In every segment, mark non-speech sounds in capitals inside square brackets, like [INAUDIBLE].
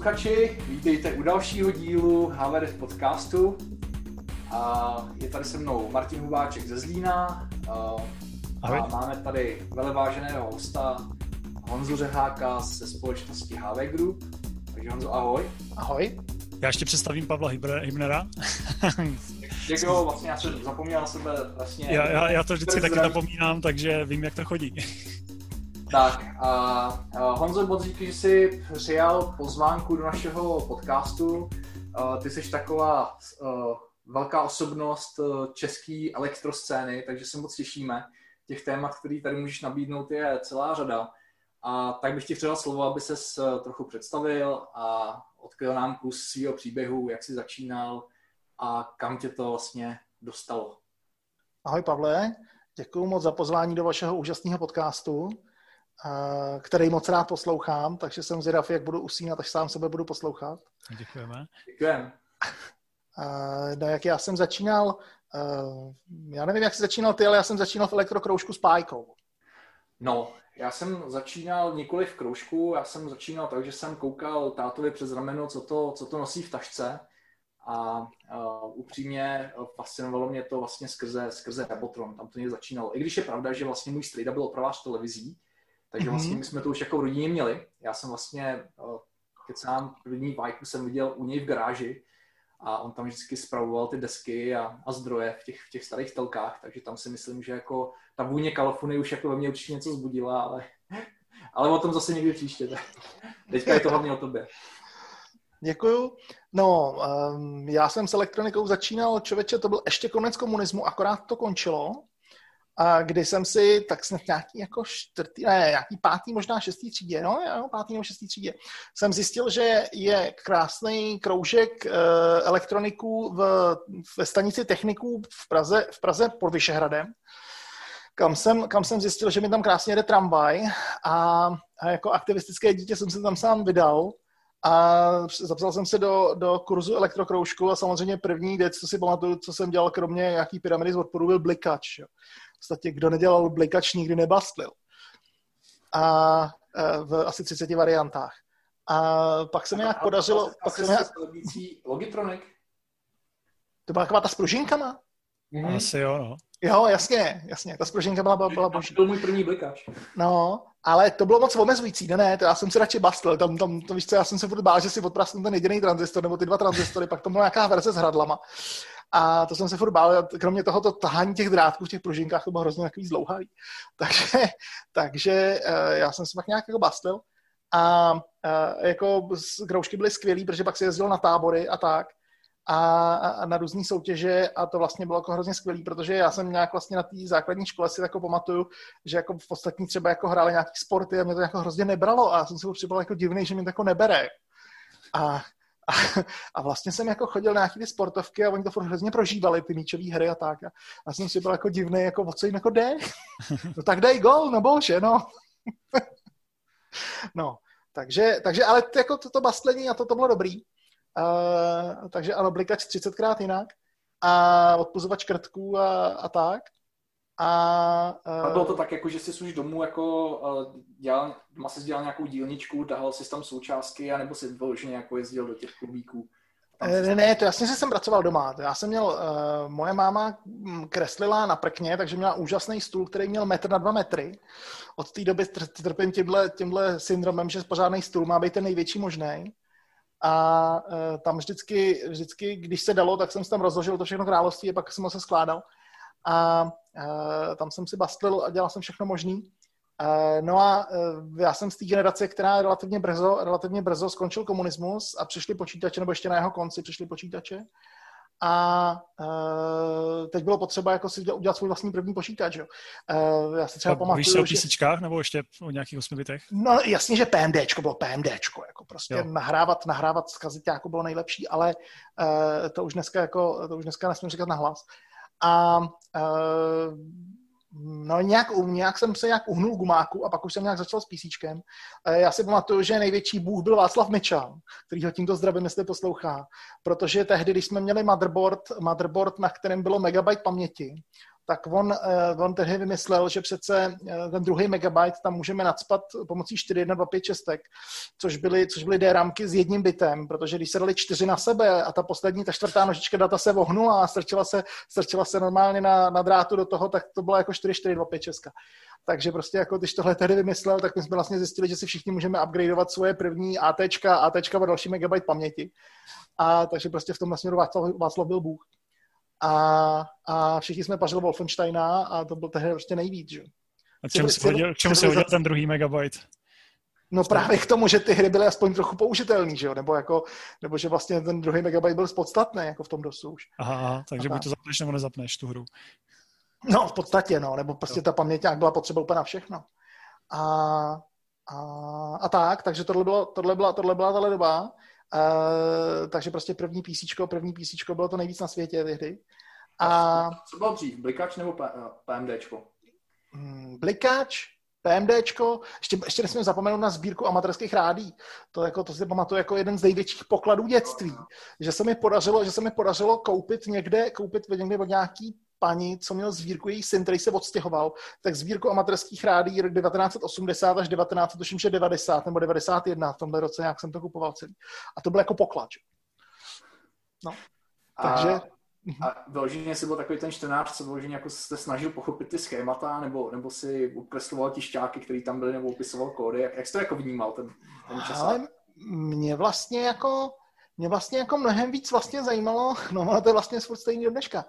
posluchači, vítejte u dalšího dílu HVD podcastu. A je tady se mnou Martin Hubáček ze Zlína. A máme tady veleváženého hosta Honzu Řeháka ze společnosti HV Group. Takže Honzo, ahoj. Ahoj. Já ještě představím Pavla Hybnera. [LAUGHS] Děkuji, vlastně já jsem zapomněl na sebe vlastně. Já, já, já to vždycky taky zapomínám, takže vím, jak to chodí. Tak a, Honzo, moc díky, že jsi přijal pozvánku do našeho podcastu. Ty jsi taková velká osobnost české elektroscény, takže se moc těšíme. Těch témat, které tady můžeš nabídnout, je celá řada. A tak bych ti předal slovo, aby ses trochu představil a odkryl nám kus svého příběhu, jak jsi začínal a kam tě to vlastně dostalo. Ahoj Pavle, děkuji moc za pozvání do vašeho úžasného podcastu který moc rád poslouchám, takže jsem zvědav, jak budu usínat, až sám sebe budu poslouchat. Děkujeme. Děkujeme. No, jak já jsem začínal, já nevím, jak jsi začínal ty, ale já jsem začínal v elektrokroužku s pájkou. No, já jsem začínal nikoli v kroužku, já jsem začínal tak, že jsem koukal tátovi přes rameno, co to, co to nosí v tašce a uh, upřímně fascinovalo mě to vlastně skrze, skrze Robotron, tam to někde začínalo. I když je pravda, že vlastně můj strýda byl opravář televizí, takže mm-hmm. vlastně my jsme to už jako v rodině měli. Já jsem vlastně, eh, keď sám první vajku jsem viděl u něj v garáži a on tam vždycky spravoval ty desky a, a zdroje v těch, v těch starých telkách, takže tam si myslím, že jako ta vůně kalofony už jako ve mně určitě něco zbudila, ale, [LAUGHS] ale o tom zase někdy příště. [LAUGHS] Teďka je to hlavně o tobě. Děkuju. No, um, já jsem s elektronikou začínal, člověče, to byl ještě konec komunismu, akorát to končilo a kdy jsem si tak snad nějaký jako čtvrtý, ne, nějaký pátý, možná šestý třídě, no, jo, pátý nebo šestý třídě, jsem zjistil, že je krásný kroužek e, elektroniků v, ve stanici techniků v Praze, v Praze pod Vyšehradem, kam jsem, kam jsem zjistil, že mi tam krásně jede tramvaj a, a jako aktivistické dítě jsem se tam sám vydal a zapsal jsem se do, do kurzu elektrokroužku a samozřejmě první věc, co si pamatuju, co jsem dělal, kromě nějaký pyramidy z odporu, byl blikač. Jo podstatě kdo nedělal blikač, nikdy nebastlil. A e, v asi 30 variantách. A pak se mi nějak podařilo... Asi, pak se nějak... Logitronic? To byla taková ta s pružinkama? Mm-hmm. Asi jo, no. Jo, jasně, jasně. Ta spružinka byla, byla boží. To byl můj první blikač. No, ale to bylo moc omezující, ne, ne, to já jsem si radši bastl, tam, tam, to víš co, já jsem se furt bál, že si odprasnu ten jediný tranzistor, nebo ty dva tranzistory, pak to byla nějaká verze s hradlama. A to jsem se furt bál, kromě tohoto tahání těch drátků v těch pružinkách, to bylo hrozně takový zlouhavý. [LAUGHS] Takže, takže eh, já jsem se pak nějak jako bastil. A, a eh, jako kroužky byly skvělý, protože pak se jezdil na tábory a tak a, a na různé soutěže a to vlastně bylo jako hrozně skvělý, protože já jsem nějak vlastně na té základní škole si jako pamatuju, že jako v ostatní třeba jako hráli nějaký sporty a mě to jako hrozně nebralo a já jsem si připadal jako divný, že mě to jako nebere. A a, a vlastně jsem jako chodil na nějaké ty sportovky a oni to furt hrozně prožívali, ty míčové hry a tak. A já jsem si byl jako divný, jako o co jim jako jde? [LAUGHS] No tak dej gol, no bože, no. [LAUGHS] no, takže, takže ale jako toto to bastlení a to, to bylo dobrý. Uh, takže ano, blikač 30krát jinak a odpuzovač krtků a, a tak. A, uh, a bylo to tak, jako, že jsi už domů jako uh, dělal, doma jsi dělal nějakou dílničku, tahal si tam součástky, anebo si vyloženě jako jezdil do těch klubíků? Ne, ne, to jasně, že jsem pracoval doma. Já jsem měl, uh, moje máma hm, kreslila na prkně, takže měla úžasný stůl, který měl metr na dva metry. Od té doby trpím tímhle, tímhle syndromem, že pořádný stůl má být ten největší možný. A uh, tam vždycky, vždycky, když se dalo, tak jsem si tam rozložil to všechno království a pak jsem ho se skládal a uh, tam jsem si bastlil a dělal jsem všechno možný. Uh, no a já jsem z té generace, která relativně brzo, relativně brzo skončil komunismus a přišli počítače, nebo ještě na jeho konci přišli počítače. A uh, teď bylo potřeba jako si udělat svůj vlastní první počítač. Jo. Uh, já si třeba pamatuju, Víš se o písičkách nebo ještě o nějakých osmibitech? No jasně, že PMDčko bylo PMDčko, jako prostě jo. nahrávat, nahrávat z kazeťáku bylo nejlepší, ale uh, to už dneska jako, to už dneska nesmím říkat nahlas. A uh, no nějak, nějak jsem se nějak uhnul gumáku a pak už jsem nějak začal s písíčkem. Já si pamatuju, že největší bůh byl Václav Mečan, který ho tímto zdravím, jestli poslouchá, protože tehdy, když jsme měli motherboard, motherboard, na kterém bylo megabyte paměti, tak on, eh, on tehdy vymyslel, že přece eh, ten druhý megabyte tam můžeme nadspat pomocí 4.1.2.5.6, což byly, což byly DRAMky s jedním bitem, protože když se dali čtyři na sebe a ta poslední, ta čtvrtá nožička data se vohnula a strčila se, strčila se normálně na, na drátu do toho, tak to bylo jako 4.4.2.5.6. Takže prostě jako když tohle tehdy vymyslel, tak my jsme vlastně zjistili, že si všichni můžeme upgradeovat svoje první AT, AT o další megabyte paměti. A takže prostě v tom vlastně Václav, Václav byl Bůh. A, a všichni jsme pařili Wolfensteina a to byl tehdy prostě nejvíc, že? A čemu se hodil, čemu se hodil ten druhý megabyte? No právě k tomu, že ty hry byly aspoň trochu použitelný, že jo? Nebo, jako, nebo že vlastně ten druhý megabyte byl podstatný jako v tom dosu už. Aha, takže buď to zapneš nebo nezapneš tu hru. No, v podstatě, no, nebo prostě ta paměť nějak byla potřeba úplně na všechno. A, a, a tak, takže tohle, bylo, tohle, byla, tohle byla tahle doba. Uh, takže prostě první PC, první PC bylo to nejvíc na světě tehdy. A... Co bylo dřív, Blikač nebo PMDčko? Hmm, Blikač, PMDčko, ještě, ještě nesmím zapomenout na sbírku amatérských rádí. To, jako, to si pamatuju jako jeden z největších pokladů dětství. Že se mi podařilo, že se mi podařilo koupit někde, koupit někde od nějaký paní, co měl sbírku její syn, který se odstěhoval, tak sbírku amatérských rádí rok 1980 až 1990 nebo 91, v tomhle roce nějak jsem to kupoval celý. A to byl jako poklad. No. Takže... A vyloženě si byl takový ten čtenář, co vyloženě jako jste snažil pochopit ty schémata, nebo, nebo si ukresloval ti šťáky, který tam byly, nebo upisoval kódy. Jak, jak jsi to jako vnímal ten, ten čas? Ale mě vlastně jako mě vlastně jako mnohem víc vlastně zajímalo, [LAUGHS] no to je vlastně furt stejný do dneška,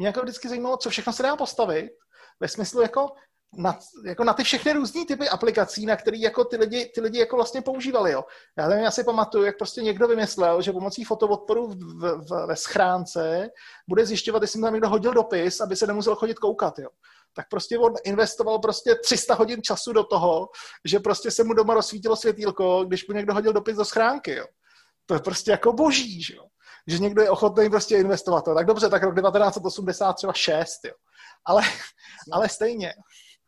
mě jako vždycky zajímalo, co všechno se dá postavit, ve smyslu jako na, jako na ty všechny různé typy aplikací, na které jako ty lidi, ty lidi jako vlastně používali. Jo. Já tam já si pamatuju, jak prostě někdo vymyslel, že pomocí fotoodporu v, v, ve schránce bude zjišťovat, jestli tam někdo hodil dopis, aby se nemusel chodit koukat. Jo. Tak prostě on investoval prostě 300 hodin času do toho, že prostě se mu doma rozsvítilo světýlko, když mu někdo hodil dopis do schránky. Jo. To je prostě jako boží, že jo že někdo je ochotný prostě investovat. To. Tak dobře, tak rok 1980 třeba 6, jo. Ale, ale stejně.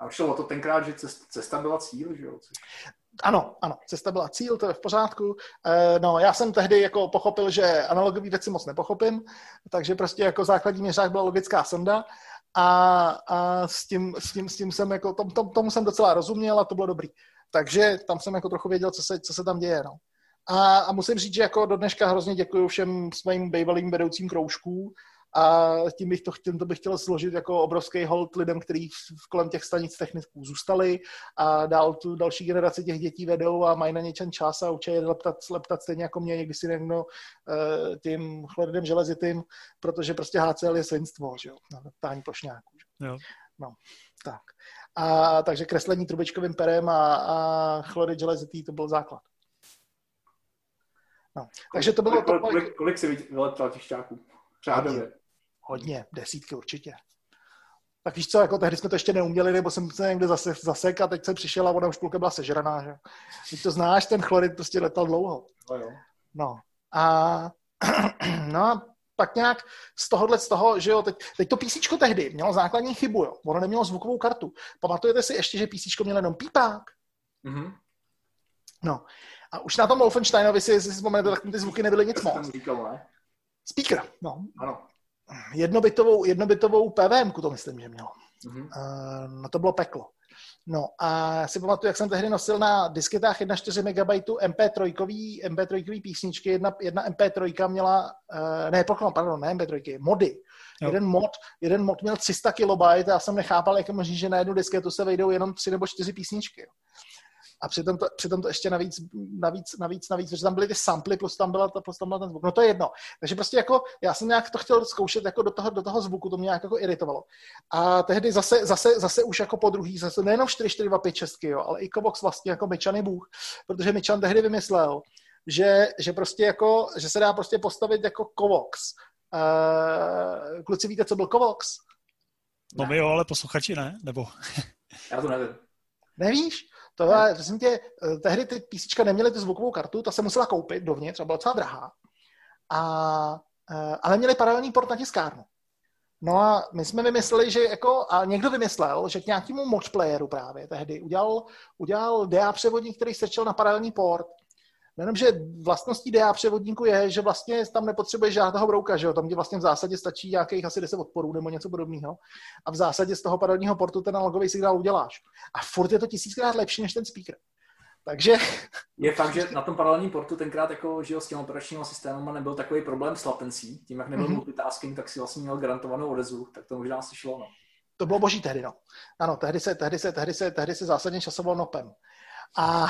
A šlo o to tenkrát, že cesta byla cíl, že jo? Ano, ano, cesta byla cíl, to je v pořádku. E, no, já jsem tehdy jako pochopil, že analogové věci moc nepochopím, takže prostě jako základní měřák byla logická sonda a, a s, tím, s, tím, s tím jsem jako, tom, tom, tomu jsem docela rozuměl a to bylo dobrý. Takže tam jsem jako trochu věděl, co se, co se tam děje, no. A, a musím říct, že jako do dneška hrozně děkuji všem svým bývalým vedoucím kroužků a tím bych to, tím to bych chtěl složit jako obrovský hold lidem, kteří kolem těch stanic techniků zůstali a dál tu další generaci těch dětí vedou a mají na něčem čas a učí leptat, leptat stejně jako mě někdy si někdo uh, tím chloridem železitým, protože prostě HCL je svinstvo, že jo, na leptání plošňáků. Jo. No, tak. A takže kreslení trubičkovým perem a, a chlorid železitý, to byl základ. No. Takže to bylo kolik, to... Kolik, kolik jsi vyleptal těch šťáků? Řádově. Hodně, hodně, desítky určitě. Tak víš co, jako tehdy jsme to ještě neuměli, nebo jsem se někde zase zasek a teď jsem přišel a ona už půlka byla sežraná, že? Teď to znáš, ten chlorid prostě letal dlouho. No, jo. no. A, [CLEARS THROAT] no a pak nějak z tohohle, z toho, že jo, teď, teď to PC tehdy mělo základní chybu, jo. Ono nemělo zvukovou kartu. Pamatujete si ještě, že PC mělo jenom pípák? Mm-hmm. No. A už na tom Wolfensteinovi si, jestli si vzpomenete, tak ty zvuky nebyly nic moc. Speaker, no. Ano. Jednobitovou, jednobitovou PVM, to myslím, že mělo. Mm-hmm. Uh, no to bylo peklo. No a já si pamatuju, jak jsem tehdy nosil na disketách 1,4 MB MP3, MP3 písničky. Jedna, jedna MP3 měla, uh, ne, pardon, ne MP3, mody. Jo. Jeden mod, jeden mod měl 300 KB a já jsem nechápal, jak je možné, že na jednu disketu se vejdou jenom tři nebo čtyři písničky. A přitom to, přitom to ještě navíc, navíc, navíc, navíc, protože tam byly ty samply, plus tam, byla, plus tam byl ten zvuk. No to je jedno. Takže prostě jako, já jsem nějak to chtěl zkoušet jako do toho, do toho zvuku, to mě nějak jako iritovalo. A tehdy zase, zase, zase už jako po druhý, zase nejenom 4, 4, 2, 5, 6, jo, ale i Kovox vlastně jako Myčany Bůh, protože Myčan tehdy vymyslel, že, že prostě jako, že se dá prostě postavit jako Kovox. Uh, kluci víte, co byl Kovox? No my jo, ale posluchači ne, nebo... Já to nevím. Nevíš? To je, prosím tě, eh, tehdy ty písnička neměly tu zvukovou kartu, ta se musela koupit dovnitř a byla docela drahá. A, eh, ale měli paralelní port na tiskárnu. No a my jsme vymysleli, že jako, a někdo vymyslel, že k nějakému moč playeru právě tehdy udělal, udělal DA převodník, který strčil na paralelní port. Jenom, že vlastností DA převodníku je, že vlastně tam nepotřebuješ žádného brouka, že jo? Tam ti vlastně v zásadě stačí nějakých asi 10 odporů nebo něco podobného. A v zásadě z toho paralelního portu ten analogový signál uděláš. A furt je to tisíckrát lepší než ten speaker. Takže... Je fakt, že na tom paralelním portu tenkrát jako, že s tím operačním systémem nebyl takový problém s latencí. Tím, jak nebyl mm-hmm. multitasking, tak si vlastně měl garantovanou odezvu, tak to možná si šlo, no. To bylo boží tehdy, no. Ano, tehdy se, tehdy se, tehdy se, tehdy se zásadně časoval nopem. A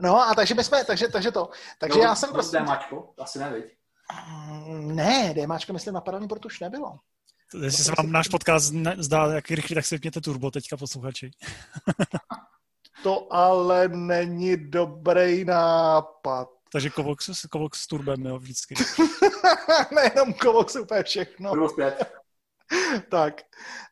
No a takže my jsme, takže, takže to. Takže no, já jsem prostě... Démáčko, asi neviď. Mm, ne, démáčko myslím na paralelní portu už nebylo. Jestli se vám náš podcast zdá jak rychlý, tak si vypněte turbo teďka posluchači. [LAUGHS] to ale není dobrý nápad. Takže Kovox, Kovox s turbem, jo, vždycky. [LAUGHS] Nejenom Kovox, úplně všechno. Turbo zpět. [LAUGHS] tak,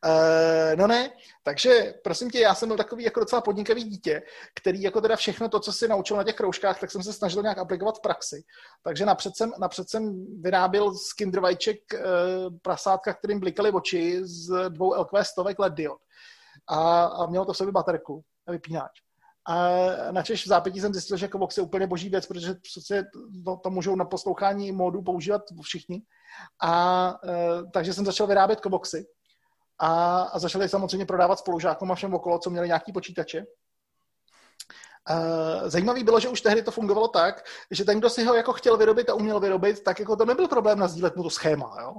uh, no ne, takže prosím tě, já jsem byl takový jako docela podnikavý dítě, který jako teda všechno to, co si naučil na těch kroužkách, tak jsem se snažil nějak aplikovat v praxi. Takže napřed jsem, napřed jsem vyráběl z kindervajček uh, prasátka, kterým blikaly oči z dvou LQ stovek LED diod. A, a mělo to v sobě baterku a vypínač. A načež v zápětí jsem zjistil, že Kovox je úplně boží věc, protože přece to, to můžou na poslouchání módu používat všichni. A e, takže jsem začal vyrábět Kovoxy. A, a začali samozřejmě prodávat spolužákům a všem okolo, co měli nějaký počítače. Uh, zajímavý bylo, že už tehdy to fungovalo tak, že ten, kdo si ho jako chtěl vyrobit a uměl vyrobit, tak jako to nebyl problém na sdílet mu to schéma, jo?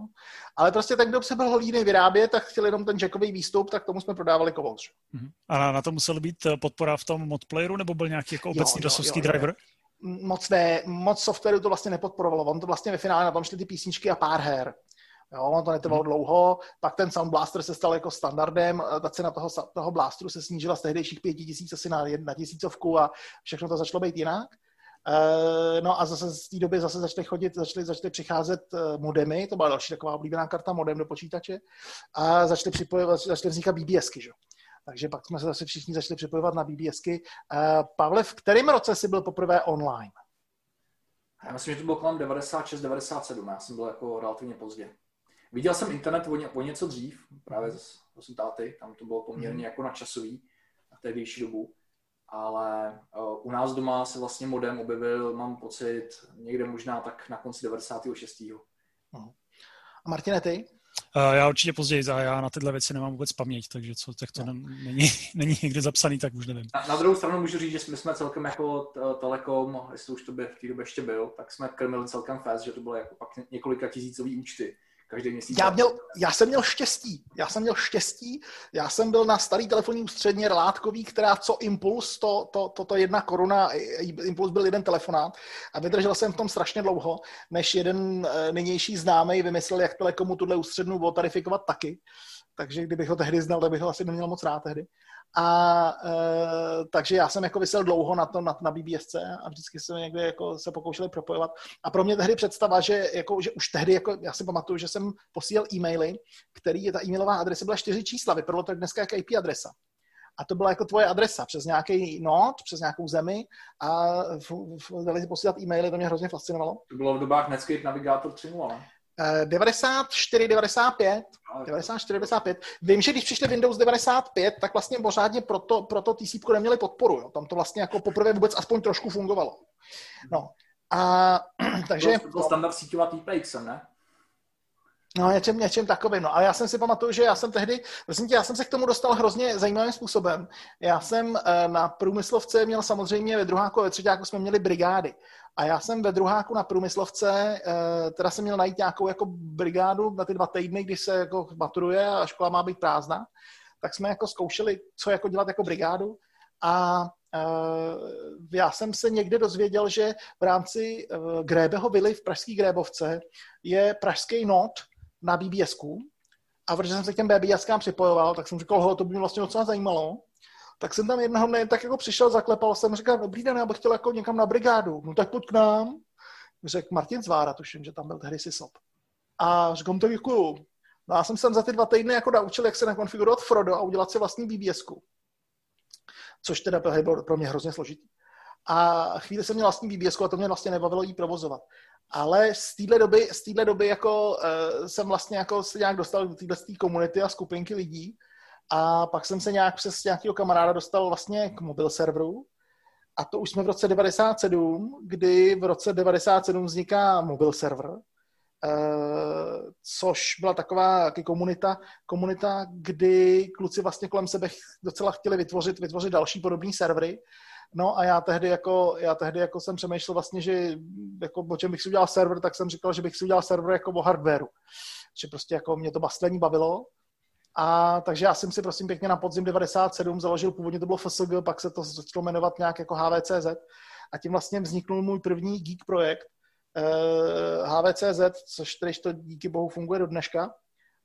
Ale prostě ten, kdo se byl líný vyrábět, tak chtěl jenom ten jackový výstup, tak tomu jsme prodávali kovolř. Uh-huh. A na to musel být eh, podpora v tom modplayeru, nebo byl nějaký jako obecný dosovský driver? Moc ne, moc softwaru to vlastně nepodporovalo. On to vlastně ve finále na tom šly ty písničky a pár her. Jo, ono to netrvalo hmm. dlouho, pak ten Sound Blaster se stal jako standardem, ta cena toho, toho blasteru se snížila z tehdejších pěti tisíc asi na, na tisícovku a všechno to začalo být jinak. Uh, no a zase z té doby zase začaly chodit, začaly, začaly přicházet uh, modemy, to byla další taková oblíbená karta, modem do počítače, a začaly, připojovat, začaly vznikat BBSky, že? Takže pak jsme se zase všichni začali připojovat na BBSky. Pavle, v kterém roce jsi byl poprvé online? Já myslím, že to bylo kolem 96-97, já jsem byl jako relativně pozdě. Viděl jsem internet o, ně, o něco dřív, právě z, z táty, tam to bylo poměrně mm. jako nadčasový na tehdejší dobu, ale uh, u nás doma se vlastně modem objevil, mám pocit, někde možná tak na konci 96. Mm. A Martine, ty? Uh, já určitě později, a já na tyhle věci nemám vůbec paměť, takže co, tak to no. není, [LAUGHS] není někde zapsaný, tak už nevím. Na, na druhou stranu můžu říct, že my jsme celkem jako Telekom, jestli už to by v té době ještě byl, tak jsme krmili celkem fest, že to bylo jako pak několika tisícový účty každý měsíc. Já, měl, já jsem měl štěstí. Já jsem měl štěstí. Já jsem byl na starý telefonní ústředně relátkový, která co Impuls, to, to, to, to jedna koruna, Impuls byl jeden telefonát a vydržel jsem v tom strašně dlouho, než jeden eh, nynější známý vymyslel, jak Telekomu tuhle ústřednu otarifikovat taky. Takže kdybych ho tehdy znal, tak bych ho asi neměl moc rád tehdy. A e, takže já jsem jako vysel dlouho na to, na, na BBSC a vždycky jsme někde jako se pokoušeli propojovat. A pro mě tehdy představa, že, jako, že už tehdy, jako, já si pamatuju, že jsem posílal e-maily, který, ta e-mailová adresa byla čtyři čísla, vypadalo to dneska jako IP adresa. A to byla jako tvoje adresa přes nějaký not, přes nějakou zemi a dali si posílat e-maily, to mě hrozně fascinovalo. To bylo v dobách Netscape Navigator 3.0, 94, 95, 94, 95. Vím, že když přišli Windows 95, tak vlastně pořádně proto, proto TCP neměli podporu. Jo. Tam to vlastně jako poprvé vůbec aspoň trošku fungovalo. No. A, [CLEARS THROAT] takže... To byl standard síťová TPX, ne? No, něčem, něčem takovým. No, ale já jsem si pamatuju, že já jsem tehdy, vlastně tě, já jsem se k tomu dostal hrozně zajímavým způsobem. Já jsem eh, na průmyslovce měl samozřejmě ve druháku a ve třetíku jsme měli brigády. A já jsem ve druháku na průmyslovce, eh, teda jsem měl najít nějakou jako brigádu na ty dva týdny, kdy se jako maturuje a škola má být prázdná, tak jsme jako zkoušeli, co jako dělat jako brigádu. A uh, já jsem se někde dozvěděl, že v rámci uh, Grébeho vily v pražské Grébovce je pražský not na BBSku. A protože jsem se k těm BBSkám připojoval, tak jsem říkal, to by mě vlastně docela zajímalo tak jsem tam jednoho dne tak jako přišel, zaklepal jsem, říkal, dobrý den, já bych chtěl jako někam na brigádu. No tak pojď k nám. Řekl Martin Zvára, tuším, že tam byl tehdy SysOp. A říkám, to děkuju. No já jsem se za ty dva týdny jako naučil, jak se nakonfigurovat Frodo a udělat si vlastní BBSku. Což teda bylo pro mě hrozně složitý. A chvíli jsem měl vlastní BBS a to mě vlastně nebavilo jí provozovat. Ale z téhle doby, z téhle doby jako, uh, jsem vlastně jako se nějak dostal do téhle komunity a skupinky lidí, a pak jsem se nějak přes nějakého kamaráda dostal vlastně k mobil serveru a to už jsme v roce 97, kdy v roce 97 vzniká mobil server, Uh, což byla taková komunita, komunita, kdy kluci vlastně kolem sebe docela chtěli vytvořit, vytvořit další podobné servery. No a já tehdy jako, já tehdy jako jsem přemýšlel vlastně, že jako o čem bych si udělal server, tak jsem říkal, že bych si udělal server jako o hardwareu. Že prostě jako mě to bastlení bavilo. A takže já jsem si prosím pěkně na podzim 97 založil, původně to bylo FSG, pak se to začalo jmenovat nějak jako HVCZ a tím vlastně vzniknul můj první geek projekt, HVCZ, eh, což tedy to díky bohu funguje do dneška.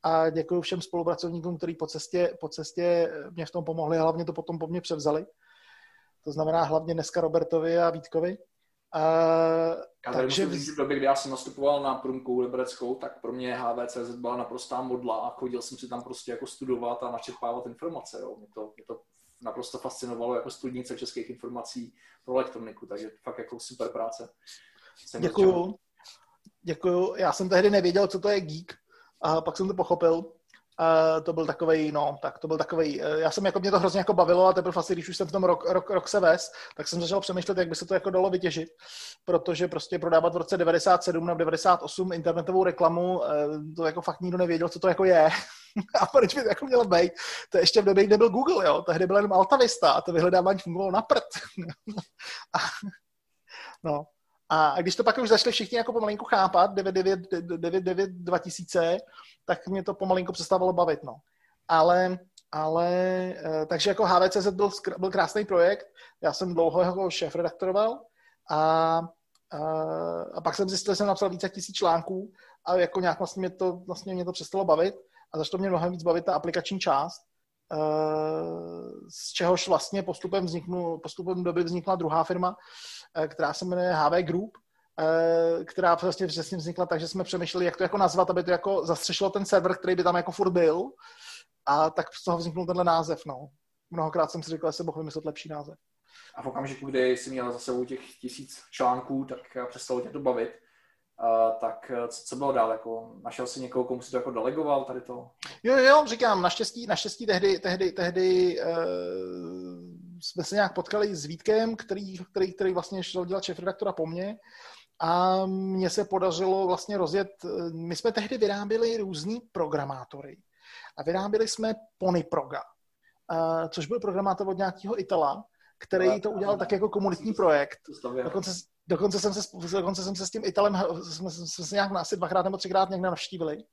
A děkuji všem spolupracovníkům, kteří po cestě, po cestě mě v tom pomohli, hlavně to potom po mně převzali. To znamená hlavně dneska Robertovi a Vítkovi. A, já tady takže... musím říct, v době, kdy já jsem nastupoval na průmku Libereckou, tak pro mě HVCZ byla naprostá modla a chodil jsem si tam prostě jako studovat a načerpávat informace. Jo. Mě, to, mě to naprosto fascinovalo jako studnice českých informací pro elektroniku, takže fakt jako super práce. Děkuju. Děkuju. Já jsem tehdy nevěděl, co to je geek, a pak jsem to pochopil. Uh, to byl takový, no, tak to byl takový, uh, já jsem jako, mě to hrozně jako bavilo a teprve asi, když už jsem v tom rok, rok, rok se ves, tak jsem začal přemýšlet, jak by se to jako dalo vytěžit, protože prostě prodávat v roce 97 nebo 98 internetovou reklamu, uh, to jako fakt nikdo nevěděl, co to jako je [LAUGHS] a proč by to jako mělo být. To je ještě v době, kdy byl Google, jo, tehdy byl jenom Altavista a to vyhledávání fungovalo na prd. [LAUGHS] no, a když to pak už začali všichni jako pomalinku chápat, 99, 2000, tak mě to pomalinku přestávalo bavit, no. Ale, ale, eh, takže jako HVCZ byl, byl krásný projekt, já jsem dlouho jako šéf redaktoroval a, a, a pak jsem zjistil, že jsem napsal více tisíc článků a jako nějak vlastně mě to, vlastně mě to přestalo bavit a začalo mě mnohem víc bavit ta aplikační část, eh, z čehož vlastně postupem, vzniknu, postupem doby vznikla druhá firma, která se jmenuje HV Group, eh, která vlastně přesně vznikla tak, že jsme přemýšleli, jak to jako nazvat, aby to jako zastřešilo ten server, který by tam jako furt byl. A tak z toho vzniknul tenhle název, no. Mnohokrát jsem si říkal, že se mohl vymyslet lepší název. A v okamžiku, kdy jsi měl za sebou těch tisíc článků, tak přestalo tě to bavit. Uh, tak co, co bylo dál? Jako, našel jsi někoho, komu si to jako delegoval tady to? Jo, jo, říkám, naštěstí, naštěstí tehdy, tehdy, tehdy uh, jsme se nějak potkali s Vítkem, který, který, který vlastně šel dělat šéf redaktora po mně a mně se podařilo vlastně rozjet, my jsme tehdy vyráběli různý programátory a vyráběli jsme Ponyproga, což byl programátor od nějakého Itala, který to udělal tak jako komunitní projekt. Dokonce, dokonce, jsem se, dokonce jsem se s tím Italem, jsme, jsme se nějak asi dvakrát nebo třikrát někde navštívili.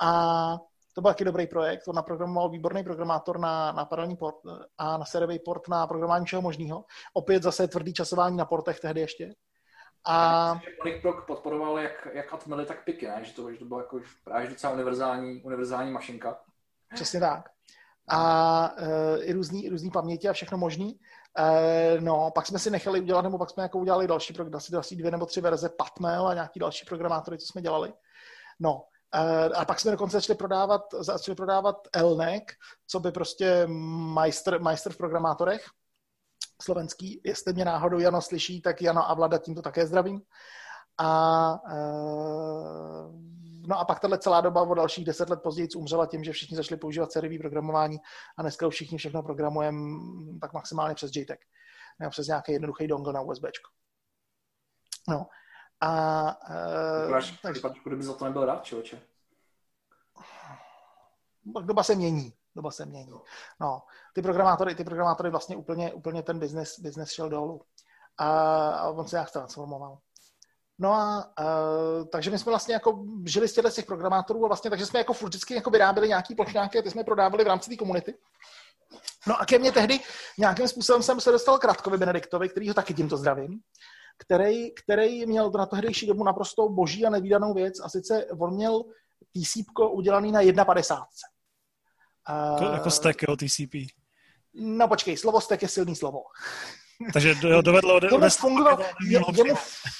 A to byl taky dobrý projekt, on naprogramoval výborný programátor na, na paralelní port a na seriový port na programování všeho možného. Opět zase tvrdý časování na portech tehdy ještě. A... Polyproc podporoval jak, jak Atmely, tak Piky, ne? Že to, že to bylo jako právě docela univerzální, univerzální mašinka. Přesně tak. A uh, i různý, různý paměti a všechno možný. Uh, no, pak jsme si nechali udělat, nebo pak jsme jako udělali další, asi, asi dvě nebo tři verze Patmail a nějaký další programátory, co jsme dělali. No, Eh, a pak jsme dokonce začali prodávat, začali prodávat Elnek, co by prostě majster, majster v programátorech slovenský. Jestli mě náhodou Jano slyší, tak Jano a Vlada tímto také zdravím. A, eh, no a pak tahle celá doba o dalších deset let později umřela tím, že všichni začali používat sériový programování a dneska už všichni všechno programujeme tak maximálně přes JTAG nebo přes nějaký jednoduchý dongle na USB. No. A, uh, tak, kdyby za to nebyl rád, člověče. Doba se mění. Doba se mění. No, ty programátory, ty programátory vlastně úplně, úplně ten business, business šel dolů. A, a on se nějak transformoval. No a uh, takže my jsme vlastně jako žili z těch programátorů a vlastně takže jsme jako vždycky jako vyráběli nějaký plošňáky a ty jsme prodávali v rámci té komunity. No a ke mně tehdy nějakým způsobem jsem se dostal k Radkovi Benediktovi, který ho taky tímto zdravím který, který měl na tehdejší dobu naprosto boží a nevýdanou věc a sice on měl TCP udělaný na 1.50. Jako, jako stack, jo, TCP. No počkej, slovo stack je silný slovo. Takže dovedlo... Jemu fungoval, jemu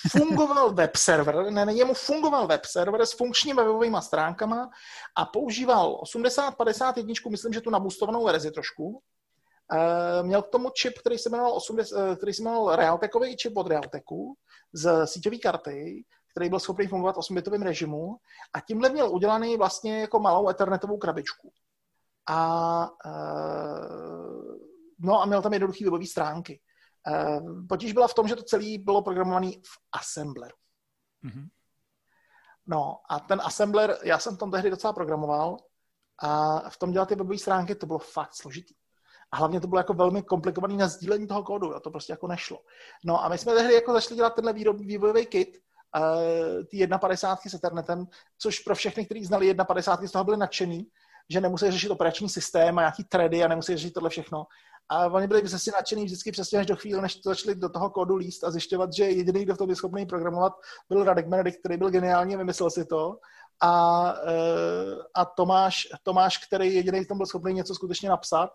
fungoval web server, ne, ne, jemu fungoval web server s funkčními webovými stránkama a používal 80-51, myslím, že tu nabustovanou verzi trošku, měl k tomu čip, který se jmenoval, 80, uh, eh, který se jmenoval Realtekový čip od Realteku z síťové karty, který byl schopný fungovat v 8-bitovém režimu a tímhle měl udělaný vlastně jako malou ethernetovou krabičku. A, uh, no a měl tam jednoduché webové stránky. Potíž byla v tom, že to celé bylo programované v Assembleru. Mm-hmm. No a ten Assembler, já jsem tam tehdy docela programoval a v tom dělat ty webové stránky, to bylo fakt složitý. A hlavně to bylo jako velmi komplikovaný na sdílení toho kódu, jo, to prostě jako nešlo. No a my jsme tehdy jako začali dělat tenhle výrob, vývojový kit, uh, ty 1.50 s Ethernetem, což pro všechny, kteří znali 1.50, z toho byli nadšený, že nemusí řešit operační systém a nějaký thready a nemusí řešit tohle všechno. A oni byli zase nadšený vždycky přesně až do chvíle, než to začali do toho kódu líst a zjišťovat, že jediný, kdo v tom byl schopný programovat, byl Radek Benedikt, který byl geniální, vymyslel si to. A, eh, a Tomáš, Tomáš, který jediný v tom byl schopný něco skutečně napsat,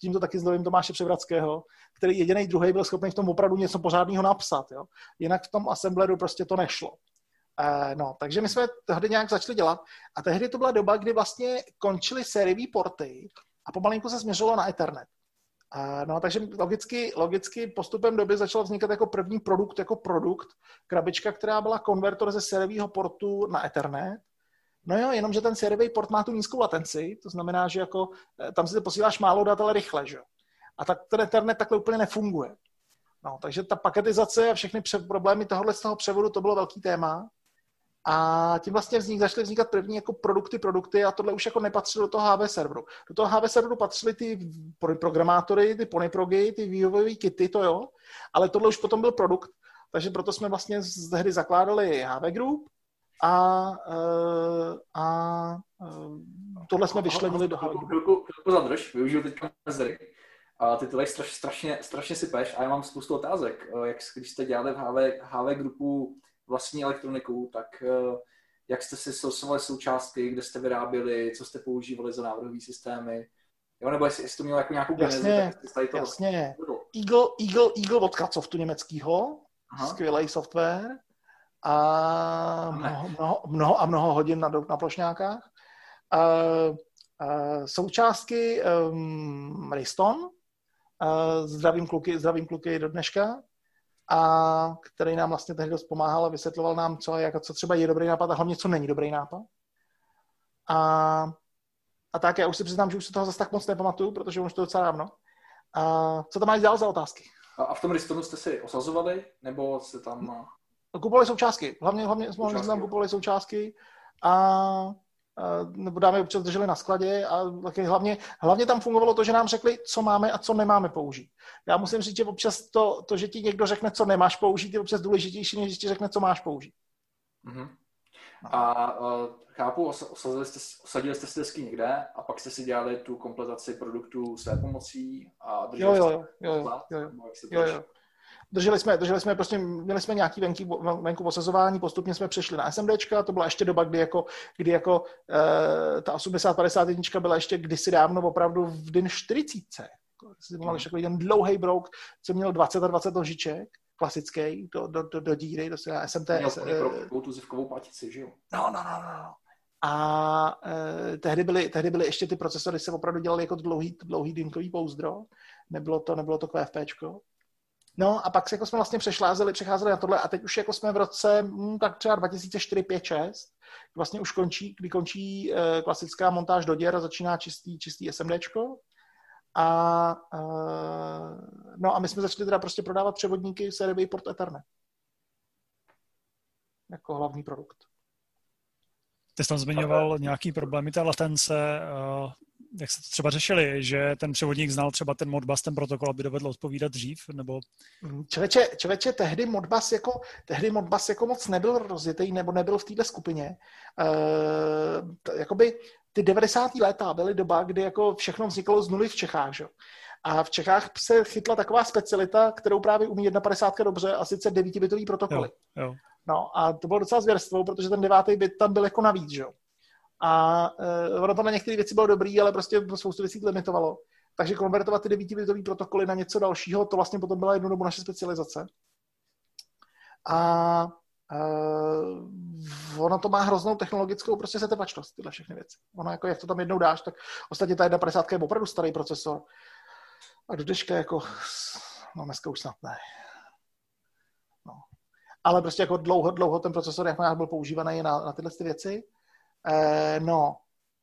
tímto taky zdravím Tomáše Převrackého, který jediný druhý byl schopný v tom opravdu něco pořádného napsat. Jo? Jinak v tom assembleru prostě to nešlo. Uh, no, takže my jsme tehdy nějak začali dělat a tehdy to byla doba, kdy vlastně končily sériové porty a pomalinku se směřilo na Ethernet. Uh, no, takže logicky, logicky postupem doby začal vznikat jako první produkt, jako produkt, krabička, která byla konvertor ze sériového portu na Ethernet No jo, jenomže ten sériový port má tu nízkou latenci, to znamená, že jako eh, tam si posíláš málo dat, ale rychle, že? A tak ten Ethernet takhle úplně nefunguje. No, takže ta paketizace a všechny problémy tohohle z toho převodu, to bylo velký téma. A tím vlastně vznik, začaly vznikat první jako produkty, produkty a tohle už jako nepatřilo do toho HV serveru. Do toho HV serveru patřily ty programátory, ty ponyprogy, ty vývojové kity, to jo, ale tohle už potom byl produkt, takže proto jsme vlastně z hry zakládali HV Group, a, eh, a eh, tohle jsme vyšlenili do Chvilku, chvilku zadrž, využiju teďka mezery. A ty to straš, strašně, strašně sypeš a já mám spoustu otázek. Eh, jak, když jste dělali v HV, HV grupu vlastní elektroniku, tak jak jste si sourcovali součástky, kde jste vyráběli, co jste používali za návrhové systémy, jo, nebo jestli, jestli to mělo jako nějakou jasně, genezi, tak to jasně. Eagle, Eagle, Eagle od Kacoftu německýho, skvělý software, a mnoho, mnoho, mnoho a mnoho hodin na, na plošňákách. A, a součástky um, Riston, a zdravím, kluky, zdravím kluky do dneška, a který nám vlastně tehdy dost pomáhal a vysvětloval nám, co, jak, co třeba je dobrý nápad a hlavně, co není dobrý nápad. A, a tak, já už si přiznám, že už se toho zase tak moc nepamatuju, protože už to docela dávno. A co tam máš dál za otázky? A v tom Ristonu jste si osazovali, nebo se tam... Kupovali součástky. Hlavně, hlavně jsme tam kupovali součástky a, a nebo dáme občas drželi na skladě a taky hlavně, hlavně tam fungovalo to, že nám řekli, co máme a co nemáme použít. Já musím říct, že občas to, to že ti někdo řekne, co nemáš použít, je občas důležitější, než ti řekne, co máš použít. Mm-hmm. A uh, chápu, osadili jste, osadili jste si desky někde a pak jste si dělali tu kompletaci produktů své pomocí a drželi jo, jo, jo, jo, jo, jo, jo, jo. Drželi jsme, drželi jsme prostě, měli jsme nějaký venky, venku osazování, postupně jsme přešli na SMDčka, to byla ještě doba, kdy jako, kdy jako uh, ta 8051 byla ještě kdysi dávno opravdu v den 40. Si hmm. takový ten dlouhý brouk, co měl 20 a 20 nožiček, klasický, do, do, do, do díry, se SMT. Měl pro tu zivkovou patici, že jo? No, no, no, no. A eh, tehdy, byly, tehdy byly ještě ty procesory, se opravdu dělaly jako dlouhý, dlouhý dynkový pouzdro. Nebylo to, nebylo to QFPčko. No a pak jako jsme vlastně přešlázeli, přecházeli na tohle a teď už jako jsme v roce hm, tak třeba 2004, 5, 6, vlastně už končí, kdy končí eh, klasická montáž do děr a začíná čistý, čistý SMDčko. A, eh, no a my jsme začali teda prostě prodávat převodníky sériový port Ethernet. Jako hlavní produkt. Ty jsi tam zmiňoval nějaký problémy té latence. Eh, jak se to třeba řešili, že ten převodník znal třeba ten Modbus, ten protokol, aby dovedl odpovídat dřív, nebo... Mm, člověče, člověče tehdy Modbus jako, tehdy Modbus jako moc nebyl rozjetý, nebo nebyl v této skupině. Uh, jakoby ty 90. léta byly doba, kdy jako všechno vzniklo z nuly v Čechách, že? A v Čechách se chytla taková specialita, kterou právě umí 1.50 dobře, a sice 9-bitový protokoly. Jo, jo. No a to bylo docela zvěrstvo, protože ten devátý bit tam byl jako navíc, že jo. A uh, ono to na některé věci bylo dobrý, ale prostě spoustu věcí limitovalo. Takže konvertovat ty 9 protokoly na něco dalšího, to vlastně potom byla jednu dobu naše specializace. A uh, ono to má hroznou technologickou prostě setrvačnost, tyhle všechny věci. Ono jako, jak to tam jednou dáš, tak ostatně ta 1.50 je opravdu starý procesor. A do dneška jako, no dneska už snad ne. No. Ale prostě jako dlouho, dlouho ten procesor jak byl používaný na, na tyhle ty věci. Eh, no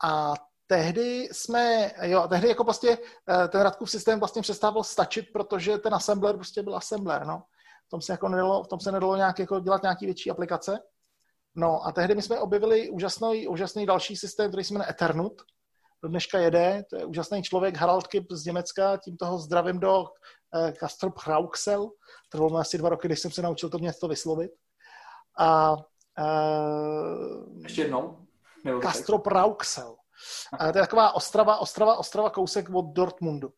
a tehdy jsme, jo, tehdy jako prostě eh, ten Radkův systém vlastně přestával stačit, protože ten assembler prostě byl assembler, no. V tom se jako nedalo, v tom se nedalo nějak jako dělat nějaký větší aplikace. No a tehdy my jsme objevili úžasný, úžasný další systém, který se jmenuje Eternut. Do dneška jede, to je úžasný člověk Harald Kip z Německa, tím toho zdravím do eh, Kastrop Rauxel. Trvalo mi asi dva roky, když jsem se naučil to město vyslovit. A, eh, Ještě jednou. Kastrop Rauxel. A to je taková ostrava, ostrava, ostrava kousek od Dortmundu.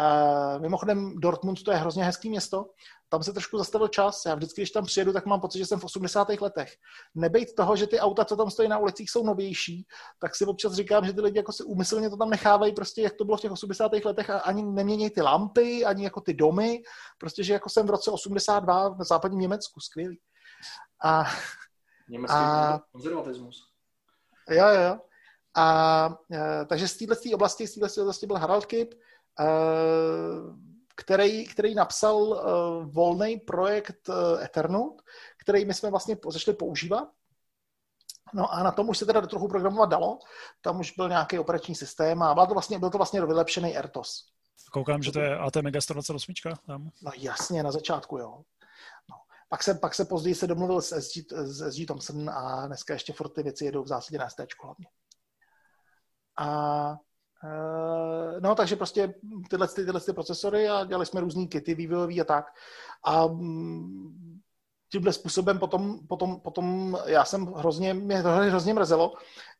Uh, mimochodem, Dortmund to je hrozně hezký město, tam se trošku zastavil čas. Já vždycky, když tam přijedu, tak mám pocit, že jsem v 80. letech. Nebejt toho, že ty auta, co tam stojí na ulicích, jsou novější, tak si občas říkám, že ty lidi jako si úmyslně to tam nechávají, prostě jak to bylo v těch 80. letech a ani nemění ty lampy, ani jako ty domy, prostě, že jako jsem v roce 82 v západním Německu, skvělý. A, Německý a, konzervatismus. Jo, jo, jo. A, e, takže z této oblasti, z této oblasti byl Harald Kip, e, který, který napsal uh, volný projekt uh, Ethernote, který my jsme vlastně začali používat. No a na tom už se teda trochu programovat dalo. Tam už byl nějaký operační systém a byl to vlastně, byl to vlastně vylepšený RTOS. Koukám, že to je AT Mega 128 tam. No jasně, na začátku, jo. Pak se, pak se později se domluvil s SG, s SG Thompson a dneska ještě furt ty věci jedou v zásadě na ST hlavně. A Eh, no, takže prostě tyhle, tyhle ty procesory a dělali jsme různý kity vývojový a tak. A mm, tímhle způsobem potom, potom, potom já jsem hrozně, mě hrozně mrzelo,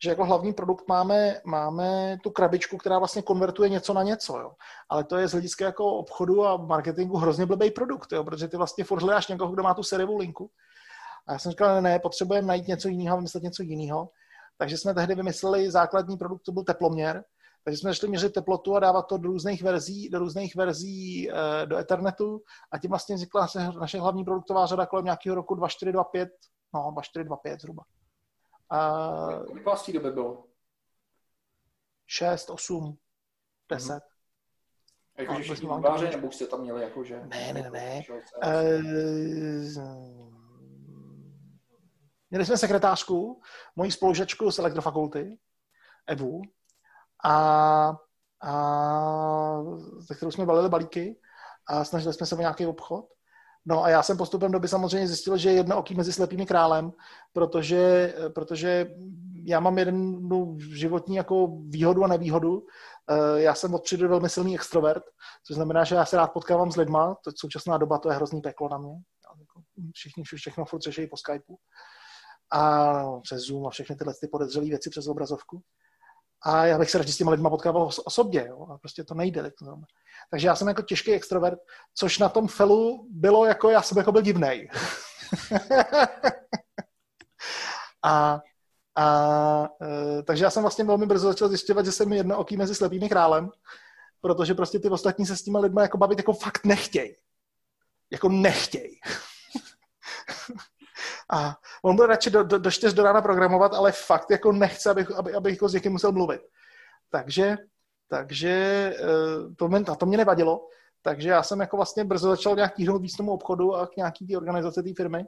že jako hlavní produkt máme, máme tu krabičku, která vlastně konvertuje něco na něco, jo. Ale to je z hlediska jako obchodu a marketingu hrozně blbý produkt, jo, protože ty vlastně furt hledáš někoho, kdo má tu seriovou linku. A já jsem říkal, ne, ne, potřebujeme najít něco jiného, vymyslet něco jiného. Takže jsme tehdy vymysleli základní produkt, to byl teploměr, takže jsme začali měřit teplotu a dávat to do různých verzí, do různých verzí e, do Ethernetu a tím vlastně vznikla naše hlavní produktová řada kolem nějakého roku 2425, no 2425 zhruba. A... Kolik vás té doby bylo? 6, 8, 10. Mm-hmm. Jakože všichni výváři, nebo jste tam měli jakože... Ne, ne, ne, ne. E, měli jsme sekretářku, moji spolužačku z elektrofakulty, Evu, a, a ze kterou jsme balili balíky a snažili jsme se o nějaký obchod. No a já jsem postupem doby samozřejmě zjistil, že je jedno oký mezi slepými králem, protože, protože já mám jednu životní jako výhodu a nevýhodu. Eh, já jsem od přírody velmi silný extrovert, což znamená, že já se rád potkávám s lidma, to současná doba to je hrozný peklo na mě. Jako všichni všechno furt řeší po Skypeu a no, přes Zoom a všechny tyhle ty podezřelé věci přes obrazovku a já bych se radši s těma lidma potkával osobně, jo, a prostě to nejde. Tak to Takže já jsem jako těžký extrovert, což na tom felu bylo jako, já jsem jako byl divnej. [LAUGHS] a, a e, takže já jsem vlastně velmi brzo začal zjišťovat, že jsem jednooký mezi slepými králem, protože prostě ty ostatní se s těma lidma jako bavit jako fakt nechtěj. Jako nechtěj. A on byl radši do, do, do čtyř do rána programovat, ale fakt jako nechce, abych, aby, abych jako s někým musel mluvit. Takže, takže eh, to, mě, to mě nevadilo. Takže já jsem jako vlastně brzo začal nějak tíhnout víc tomu obchodu a k nějaký té organizace té firmy,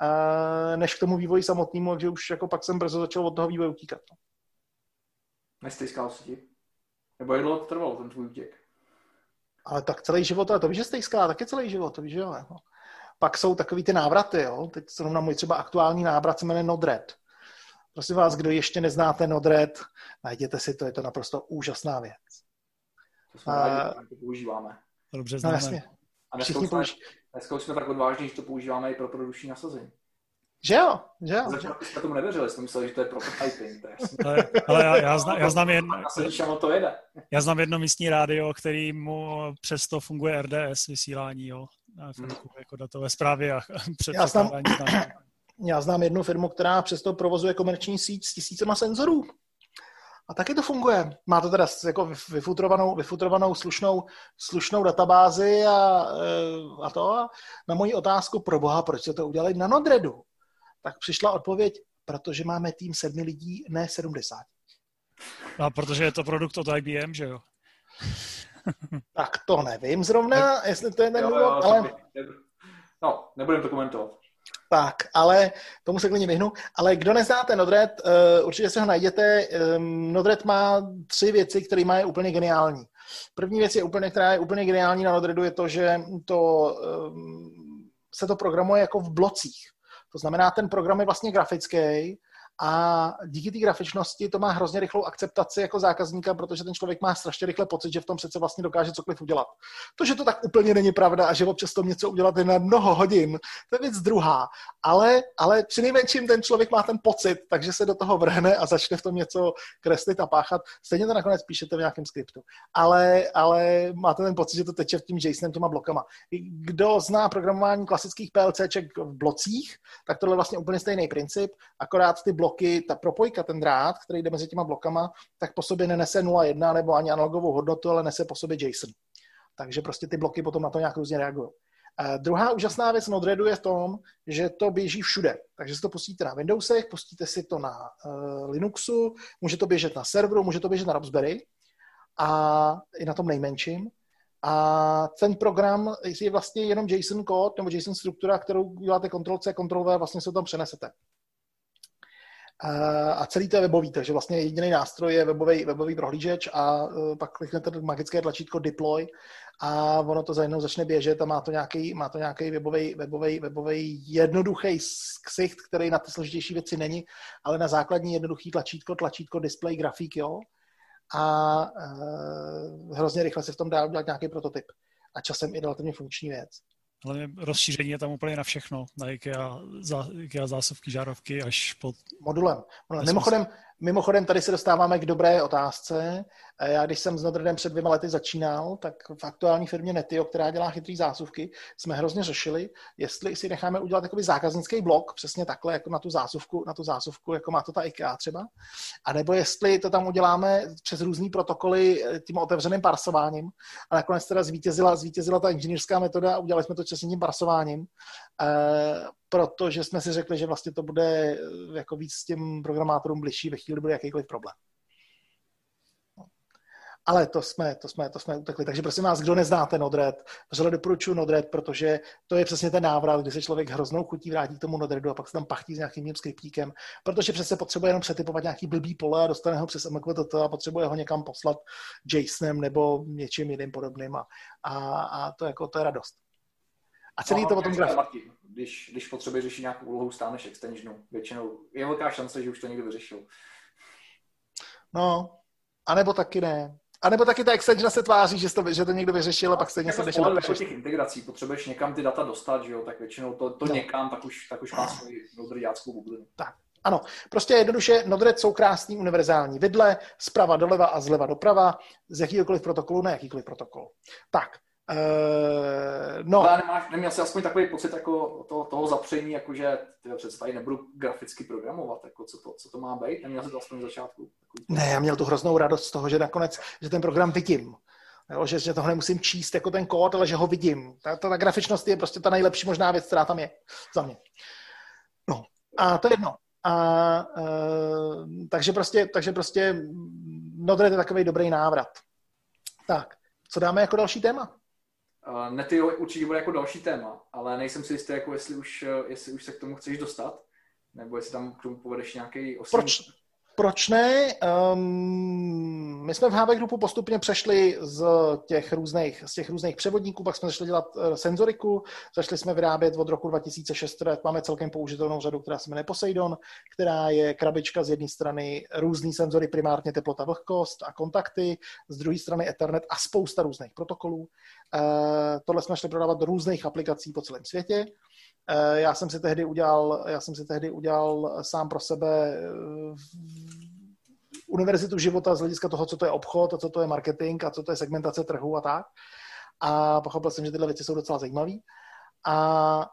a než k tomu vývoji samotnému, takže už jako pak jsem brzo začal od toho vývoje utíkat. No. Nestejskal se ti? Nebo jak dlouho to trvalo, ten tvůj útěk? Ale tak celý život, ale to víš, že stejská, taky celý život, to víš, že jo. Jako. Pak jsou takový ty návraty, jo. Teď na můj třeba aktuální návrat se jmenuje Nodred. Prosím vás, kdo ještě neznáte Nodred, najděte si to, je to naprosto úžasná věc. To jsme rádi, to používáme. Dobře no, známe. No, jasně. A dneska jsme, použi... dneska jsme tak odvážní, že to používáme i pro produkční nasazení. Že jo, že jo. začátku jsme tomu nevěřili, jsme mysleli, že to je prototyping. To je ale, ale já, já, zna, já, znám jedno, to jede. já znám jedno místní rádio, který mu přesto funguje RDS vysílání, jo hmm. jako datové zprávy a [LAUGHS] já znám, já znám jednu firmu, která přesto provozuje komerční síť s tisícema senzorů. A taky to funguje. Má to teda jako vyfutrovanou, vyfutrovanou slušnou, slušnou databázi a, eh, a to. A na moji otázku, pro boha, proč se to udělali na Nodredu, tak přišla odpověď, protože máme tým sedmi lidí, ne sedmdesát. No, protože je to produkt od IBM, že jo? Tak to nevím zrovna, jestli to je ten důvod, ale... No, nebudem to komentovat. Tak, ale tomu se klidně vyhnu. Ale kdo neznáte Nodred, uh, určitě se ho najděte. Um, Nodred má tři věci, které má je úplně geniální. První věc je úplně, která je úplně geniální na Nodredu, je to, že to, um, se to programuje jako v blocích. To znamená, ten program je vlastně grafický, a díky té grafičnosti to má hrozně rychlou akceptaci jako zákazníka, protože ten člověk má strašně rychle pocit, že v tom přece vlastně dokáže cokoliv udělat. To, že to tak úplně není pravda a že občas to něco udělat je na mnoho hodin, to je věc druhá. Ale, ale při nejmenším ten člověk má ten pocit, takže se do toho vrhne a začne v tom něco kreslit a páchat. Stejně to nakonec píšete v nějakém skriptu. Ale, ale máte ten pocit, že to teče v tím JSONem těma blokama. Kdo zná programování klasických PLCček v blocích, tak tohle je vlastně úplně stejný princip, akorát ty bloky bloky, ta propojka, ten drát, který jde mezi těma blokama, tak po sobě nenese 0,1 nebo ani analogovou hodnotu, ale nese po sobě JSON. Takže prostě ty bloky potom na to nějak různě reagují. Uh, druhá úžasná věc Node-REDu je v tom, že to běží všude. Takže si to pustíte na Windowsech, pustíte si to na uh, Linuxu, může to běžet na serveru, může to běžet na Raspberry a i na tom nejmenším. A ten program je vlastně jenom JSON kód nebo JSON struktura, kterou děláte Ctrl-C, Ctrl-V vlastně se tam přenesete a celý to je webový, takže vlastně jediný nástroj je webový, webový prohlížeč a e, pak kliknete magické tlačítko deploy a ono to za jednou začne běžet a má to nějaký, má to nějaký webový, webový, webový jednoduchý ksicht, který na ty složitější věci není, ale na základní jednoduchý tlačítko, tlačítko display grafik, jo. A e, hrozně rychle se v tom dá udělat nějaký prototyp. A časem i relativně funkční věc. Ale rozšíření je tam úplně na všechno, na IKEA, zá, IKEA zásuvky, žárovky až pod... Modulem. Mimochodem, Mimochodem, tady se dostáváme k dobré otázce. Já, když jsem s Nodredem před dvěma lety začínal, tak v aktuální firmě Netio, která dělá chytrý zásuvky, jsme hrozně řešili, jestli si necháme udělat takový zákaznický blok, přesně takhle, jako na tu zásuvku, na tu zásuvku, jako má to ta IKEA třeba, a nebo jestli to tam uděláme přes různý protokoly eh, tím otevřeným parsováním. A nakonec teda zvítězila, zvítězila ta inženýrská metoda a udělali jsme to časem tím parsováním. Protože jsme si řekli, že vlastně to bude eh, jako víc s těm programátorům bližší ve chvíli, bude jakýkoliv problém. No. Ale to jsme, to jsme, to jsme utekli. Takže prosím vás, kdo neznáte Nodred, vřele doporučuji Nodred, protože to je přesně ten návrat, kdy se člověk hroznou chutí vrátí k tomu Nodredu a pak se tam pachtí s nějakým skriptíkem, protože přece potřebuje jenom přetypovat nějaký blbý pole a dostane ho přes MQTT a potřebuje ho někam poslat JSONem nebo něčím jiným podobným a, a, a to, jako, to je radost. A celý no, to potom graficky když, když potřebuješ řešit nějakou úlohu, stáneš extensionu. Většinou je velká šance, že už to někdo vyřešil. No, anebo taky ne. A nebo taky ta extension se tváří, že to, že to někdo vyřešil a pak stejně se nešel jako těch integrací, potřebuješ někam ty data dostat, že jo, tak většinou to, to no. někam, tak už, tak už má svoji nodrďáckou bublinu. Tak, ano, prostě jednoduše Nodred jsou krásný univerzální vidle, zprava doleva a zleva doprava, z jakýkoliv protokolu na jakýkoliv protokol. Tak, Uh, no. Ale nemáš, neměl jsi aspoň takový pocit jako to, toho zapření, jako že ty přece tady nebudu graficky programovat, jako co to, co to má být? Neměl jsi to aspoň v začátku? Ne, já měl tu hroznou radost z toho, že nakonec, že ten program vidím. Jo, že, že tohle nemusím číst jako ten kód, ale že ho vidím. Ta, ta, ta grafičnost je prostě ta nejlepší možná věc, která tam je za mě. No, a to je jedno. A, uh, takže prostě, takže prostě Nodred je takový dobrý návrat. Tak, co dáme jako další téma? Uh, Nety určitě bude jako další téma, ale nejsem si jistý, jako jestli už, eh, jestli už se k tomu chceš dostat, nebo jestli tam k tomu povedeš nějaký osim... Proč, proč ne? Um, my jsme v HB Groupu postupně přešli z těch různých, z těch různých převodníků, pak jsme začali dělat uh, senzoriku, začali jsme vyrábět od roku 2006, máme celkem použitelnou řadu, která se jmenuje Poseidon, která je krabička z jedné strany různý senzory, primárně teplota, vlhkost a kontakty, z druhé strany Ethernet a spousta různých protokolů. Uh, tohle jsme šli prodávat do různých aplikací po celém světě. Eh, já jsem si tehdy udělal, já jsem si tehdy udělal sám pro sebe eh, univerzitu života z hlediska toho, co to je obchod a co to je marketing a co to je segmentace trhu a tak. A pochopil jsem, že tyhle věci jsou docela zajímavé. A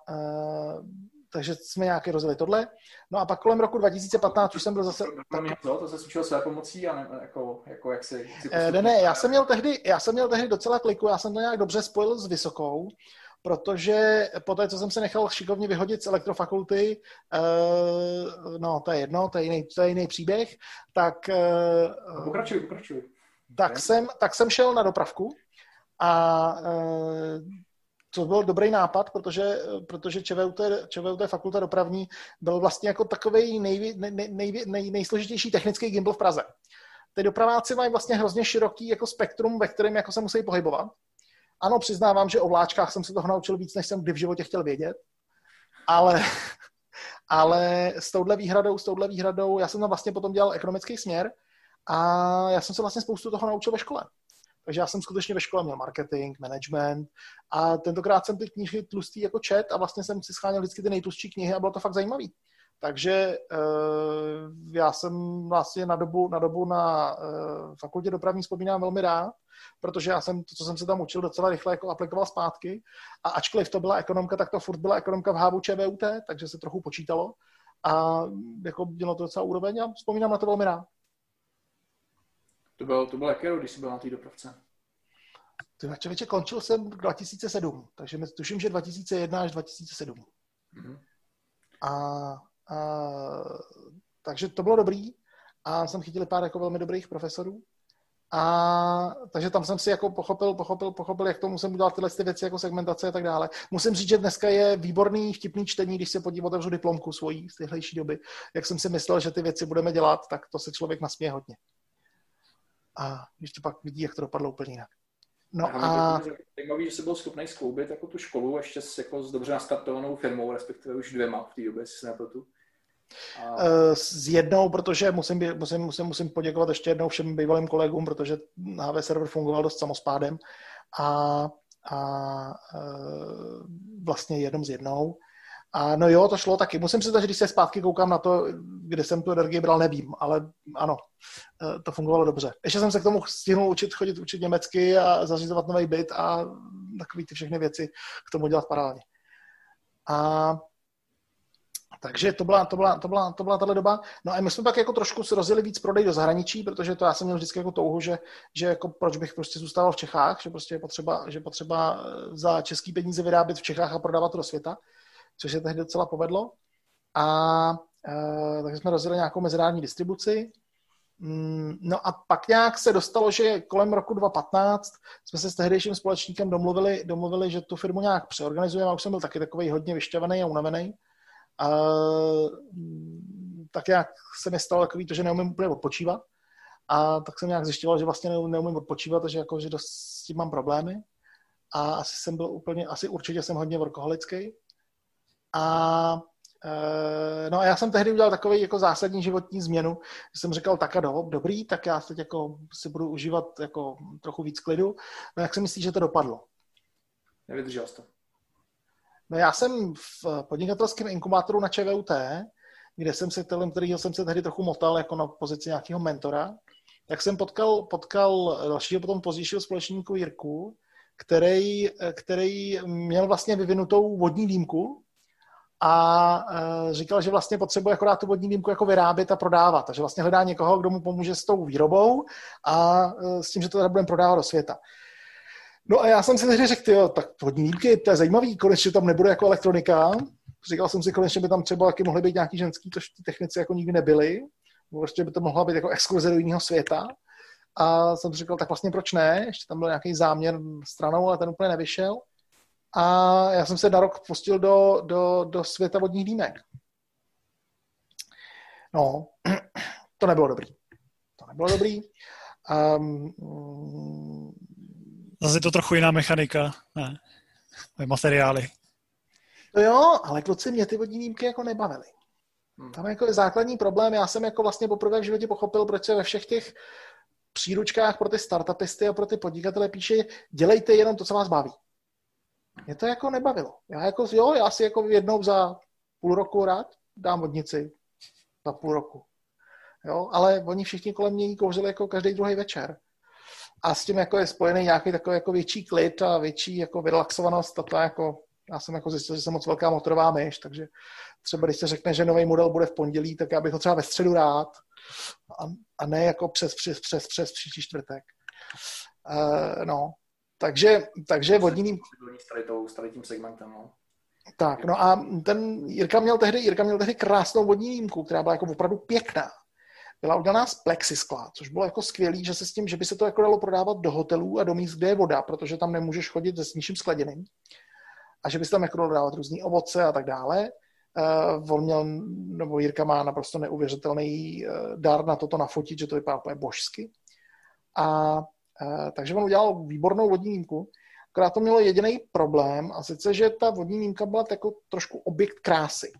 takže jsme nějaké rozjeli tohle. No a pak kolem roku 2015 už jsem byl zase... Tak... To, to se učil své pomocí a ne, jako, jako jak si... ne, ne, já jsem, měl tehdy, já jsem měl tehdy docela kliku, já jsem to nějak dobře spojil s vysokou protože po té, co jsem se nechal šikovně vyhodit z elektrofakulty, uh, no to je jedno, to je jiný, to je jiný příběh, tak... Uh, pokračuj, pokračuj. Tak, okay. jsem, tak jsem šel na dopravku a uh, to byl dobrý nápad, protože, protože ČVUT, ČVUT fakulta dopravní byl vlastně jako takový nej, nej, nej, nej, nejsložitější technický gimbal v Praze. Ty dopraváci mají vlastně hrozně široký jako spektrum, ve kterém jako se musí pohybovat. Ano, přiznávám, že o vláčkách jsem se toho naučil víc, než jsem kdy v životě chtěl vědět, ale, [LAUGHS] ale s touhle výhradou, s touhle výhradou, já jsem tam vlastně potom dělal ekonomický směr a já jsem se vlastně spoustu toho naučil ve škole. Takže já jsem skutečně ve škole měl marketing, management a tentokrát jsem ty knihy tlustý jako čet a vlastně jsem si scháněl vždycky ty nejtlustší knihy a bylo to fakt zajímavé. Takže uh, já jsem vlastně na dobu na, dobu na uh, fakultě dopravní vzpomínám velmi rád, protože já jsem to, co jsem se tam učil, docela rychle jako aplikoval zpátky a ačkoliv to byla ekonomka, tak to furt byla ekonomka v hávu ČVUT, takže se trochu počítalo a jako mělo to docela úroveň a vzpomínám na to velmi rád. To byl, to byl jaký rok, když jsi byl na té dopravce? Ty člověče, končil jsem 2007, takže tuším, že 2001 až 2007. Mm-hmm. A, a, takže to bylo dobrý a jsem chytil pár jako velmi dobrých profesorů. A takže tam jsem si jako pochopil, pochopil, pochopil, jak to musím udělat tyhle ty věci jako segmentace a tak dále. Musím říct, že dneska je výborný, vtipný čtení, když se podívám otevřu diplomku svojí z téhlejší doby. Jak jsem si myslel, že ty věci budeme dělat, tak to se člověk nasměje hodně a když pak vidí, jak to dopadlo úplně jinak. No a... Zajímavý, že jsi byl schopný skloubit jako tu školu ještě s, jako s dobře nastartovanou firmou, respektive už dvěma v té době, jestli se nepletu. A... Eh, s jednou, protože musím, musím, musím, musím poděkovat ještě jednou všem bývalým kolegům, protože HV server fungoval dost samospádem a, a eh, vlastně jednou s jednou. A no jo, to šlo taky. Musím si že když se zpátky koukám na to, kde jsem tu energii bral, nevím, ale ano, eh, to fungovalo dobře. Ještě jsem se k tomu stihnul učit, chodit učit německy a zařizovat nový byt a takové ty všechny věci k tomu dělat paralelně. A takže to byla, to byla, to byla, to byla tahle doba. No a my jsme pak jako trošku rozjeli víc prodej do zahraničí, protože to já jsem měl vždycky jako touhu, že, že jako proč bych prostě zůstával v Čechách, že prostě je potřeba, že potřeba eh, za český peníze vyrábět v Čechách a prodávat to do světa což se tehdy docela povedlo. A e, takže jsme rozjeli nějakou mezinárodní distribuci. Mm, no a pak nějak se dostalo, že kolem roku 2015 jsme se s tehdejším společníkem domluvili, domluvili že tu firmu nějak přeorganizujeme. A už jsem byl taky takový hodně vyšťavený a unavený. A, mm, tak nějak se mi stalo takový to, že neumím úplně odpočívat. A tak jsem nějak zjišťoval, že vlastně neumím odpočívat, že, jako, že dost s tím mám problémy. A asi jsem byl úplně, asi určitě jsem hodně workoholický. A e, No a já jsem tehdy udělal takový jako zásadní životní změnu, že jsem říkal, tak a do, dobrý, tak já teď jako si budu užívat jako trochu víc klidu. No jak si myslíš, že to dopadlo? Nevydržel jsi to. No já jsem v podnikatelském inkubátoru na ČVUT, kde jsem se, kterýho jsem se tehdy trochu motal jako na pozici nějakého mentora, tak jsem potkal, potkal dalšího potom pozdějšího společníku Jirku, který, který měl vlastně vyvinutou vodní dýmku, a e, říkal, že vlastně potřebuje akorát tu vodní dýmku jako vyrábět a prodávat. Takže vlastně hledá někoho, kdo mu pomůže s tou výrobou a e, s tím, že to teda budeme prodávat do světa. No a já jsem si tehdy řekl, jo, tak vodní dýmky, to je zajímavý, konečně tam nebude jako elektronika. Říkal jsem si, konečně by tam třeba taky mohly být nějaký ženský, tož ty technici jako nikdy nebyly. Prostě by to mohla být jako exkurze do jiného světa. A jsem si říkal, tak vlastně proč ne? Ještě tam byl nějaký záměr stranou, ale ten úplně nevyšel a já jsem se na rok pustil do, do, do světa vodních dýmek. No, [CLEARS THROAT] to nebylo dobrý. To nebylo dobrý. Um, Zase je to trochu jiná mechanika, ne? Materiály. To jo, ale kluci mě ty vodní dýmky jako nebavily. Hmm. Tam jako je základní problém. Já jsem jako vlastně poprvé v životě pochopil, proč se ve všech těch příručkách pro ty startupisty a pro ty podnikatele píše, dělejte jenom to, co vás baví. Mě to jako nebavilo. Já jako, jo, já si jako jednou za půl roku rád dám vodnici. Za půl roku. Jo, ale oni všichni kolem mě kouřili jako každý druhý večer. A s tím jako je spojený nějaký takový jako větší klid a větší jako vyrelaxovanost a to jako, já jsem jako zjistil, že jsem moc velká motorová myš, takže třeba když se řekne, že nový model bude v pondělí, tak já bych ho třeba ve středu rád a, a ne jako přes, přes, přes, přes příští čtvrtek. Uh, no, takže, takže vodní... S tady tím segmentem, no. Tak, no a ten Jirka měl tehdy, Jirka měl tehdy krásnou vodní výjimku, která byla jako opravdu pěkná. Byla udělaná z plexiskla, což bylo jako skvělý, že se s tím, že by se to jako dalo prodávat do hotelů a do míst, kde je voda, protože tam nemůžeš chodit se s ničím skladěným. a že bys tam jako dávat různý ovoce a tak dále. Uh, on měl, nebo Jirka má naprosto neuvěřitelný uh, dar na toto nafotit, že to vypadá úplně božsky. A takže on udělal výbornou vodní výjimku, akorát to mělo jediný problém, a sice, že ta vodní výjimka byla jako trošku objekt krásy.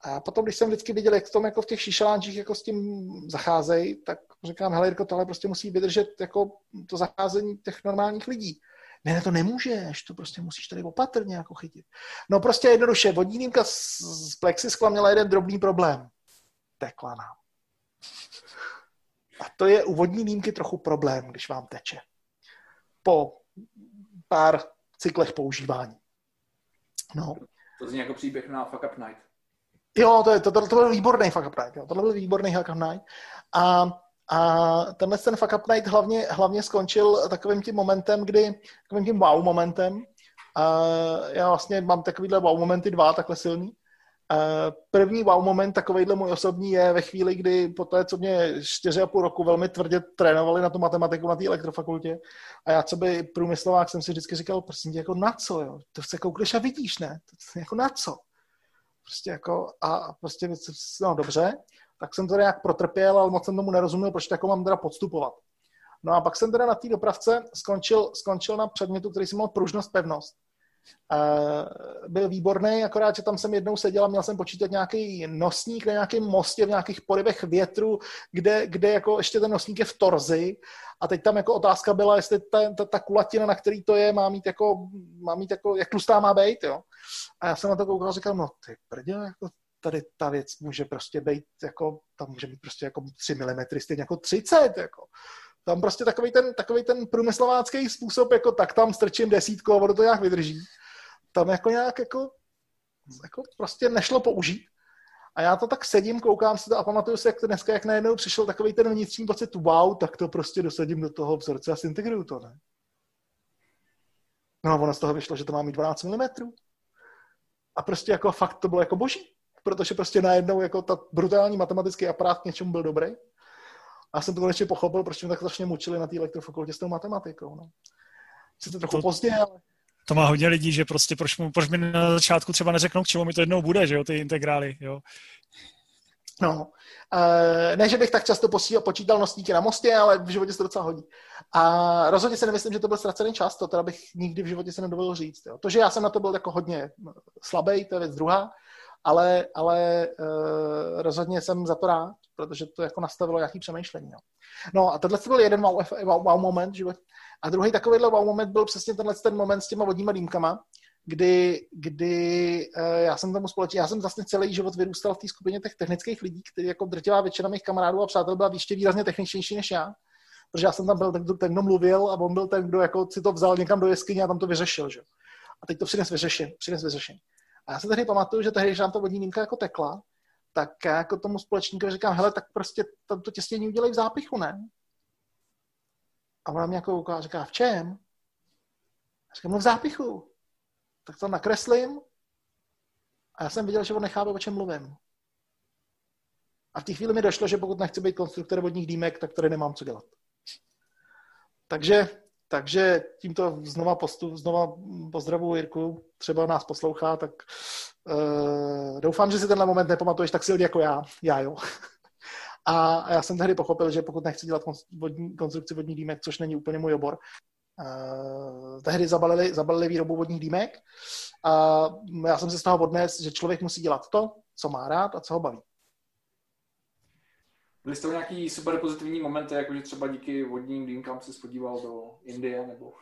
A potom, když jsem vždycky viděl, jak v tom jako v těch šíšelánčích jako s tím zacházejí, tak říkám, hele Jirko, tohle prostě musí vydržet jako to zacházení těch normálních lidí. Ne, ne, to nemůžeš, to prostě musíš tady opatrně jako chytit. No prostě jednoduše, vodní dýmka z, z plexiskla měla jeden drobný problém. Tekla nám. A to je u vodní dýmky trochu problém, když vám teče. Po pár cyklech používání. No. To zní jako příběh na Fuck Up Night. Jo, to, je, to, to, to byl výborný Fuck Up Night. Jo. Tohle byl výborný Fuck Up Night. A a tenhle ten Fuck Up Night hlavně, hlavně skončil takovým tím momentem, kdy, takovým tím wow momentem. A já vlastně mám takovýhle wow momenty dva, takhle silný. A první wow moment, takovýhle můj osobní, je ve chvíli, kdy po té, co mě čtyři a půl roku velmi tvrdě trénovali na tu matematiku na té elektrofakultě, a já, co by průmyslovák, jsem si vždycky říkal, prosím tě, jako na co, jo? To se koukneš a vidíš, ne? To jako na co? Prostě jako, a prostě, no dobře tak jsem to nějak protrpěl, ale moc jsem tomu nerozuměl, proč jako mám teda podstupovat. No a pak jsem teda na té dopravce skončil, skončil na předmětu, který jsem měl pružnost, pevnost. Byl výborný, akorát, že tam jsem jednou seděl a měl jsem počítat nějaký nosník na nějakém mostě v nějakých porybech větru, kde, kde jako ještě ten nosník je v torzi a teď tam jako otázka byla, jestli ta, ta, ta kulatina, na který to je, má mít jako, má mít jako jak tlustá má být, jo. A já jsem na to koukal a říkal, no ty prdě, jako tady ta věc může prostě být jako, tam může být prostě jako 3 mm, stejně jako 30, jako. Tam prostě takový ten, takový ten průmyslovácký způsob, jako tak tam strčím desítku a ono to nějak vydrží. Tam jako nějak jako, jako prostě nešlo použít. A já to tak sedím, koukám si to a pamatuju si, jak to dneska, jak najednou přišel takový ten vnitřní pocit, wow, tak to prostě dosadím do toho vzorce a zintegruju to, ne? No a ono z toho vyšlo, že to má mít 12 mm. A prostě jako fakt to bylo jako boží protože prostě najednou jako ta brutální matematický aparát k něčemu byl dobrý. A já jsem to konečně pochopil, proč mě tak strašně mučili na té elektrofakultě s tou matematikou. No. Sice trochu to, pozdě, ale... To má hodně lidí, že prostě proč, mu, proč mi na začátku třeba neřeknou, k čemu mi to jednou bude, že jo, ty integrály, jo. No, e, ne, že bych tak často posílal, počítal nosníky na mostě, ale v životě se to docela hodí. A rozhodně si nemyslím, že to byl ztracený čas, to teda bych nikdy v životě se nedovolil říct. Jo. To, že já jsem na to byl jako hodně slabý, to je věc druhá, ale, ale uh, rozhodně jsem za to rád, protože to jako nastavilo nějaký přemýšlení. No, no a tohle byl jeden wow, wow, wow moment život. A druhý takovýhle wow moment byl přesně tenhle ten moment s těma vodníma dýmkama, kdy, kdy uh, já jsem tomu společně, já jsem vlastně celý život vyrůstal v té skupině těch technických lidí, který jako drtivá většina mých kamarádů a přátel byla ještě výrazně techničnější než já, protože já jsem tam byl ten, ten, kdo mluvil a on byl ten, kdo jako si to vzal někam do jeskyně a tam to vyřešil. Že? A teď to přines vyřešení. Přines vyřešení. A já se tehdy pamatuju, že tehdy, když nám to vodní dýmka jako tekla, tak já jako tomu společníkovi říkám, hele, tak prostě tam to těstění udělej v zápichu, ne? A ona mě jako ukáže, říká, v čem? Já říkám, no v zápichu. Tak to nakreslím. A já jsem viděl, že on nechápe, o čem mluvím. A v té chvíli mi došlo, že pokud nechci být konstruktor vodních dýmek, tak tady nemám co dělat. Takže takže tímto znova, postup, znova pozdravu Jirku, třeba nás poslouchá, tak uh, doufám, že si tenhle moment nepamatuješ tak silně jako já. Já jo. [LAUGHS] A já jsem tehdy pochopil, že pokud nechci dělat vodní, konstrukci vodních dýmek, což není úplně můj obor, uh, tehdy zabalili, zabalili výrobu vodních dýmek a já jsem se z toho odnes, že člověk musí dělat to, co má rád a co ho baví. Byly jste nějaký super pozitivní momenty, jako že třeba díky vodním dýmkám se spodíval do Indie, nebo,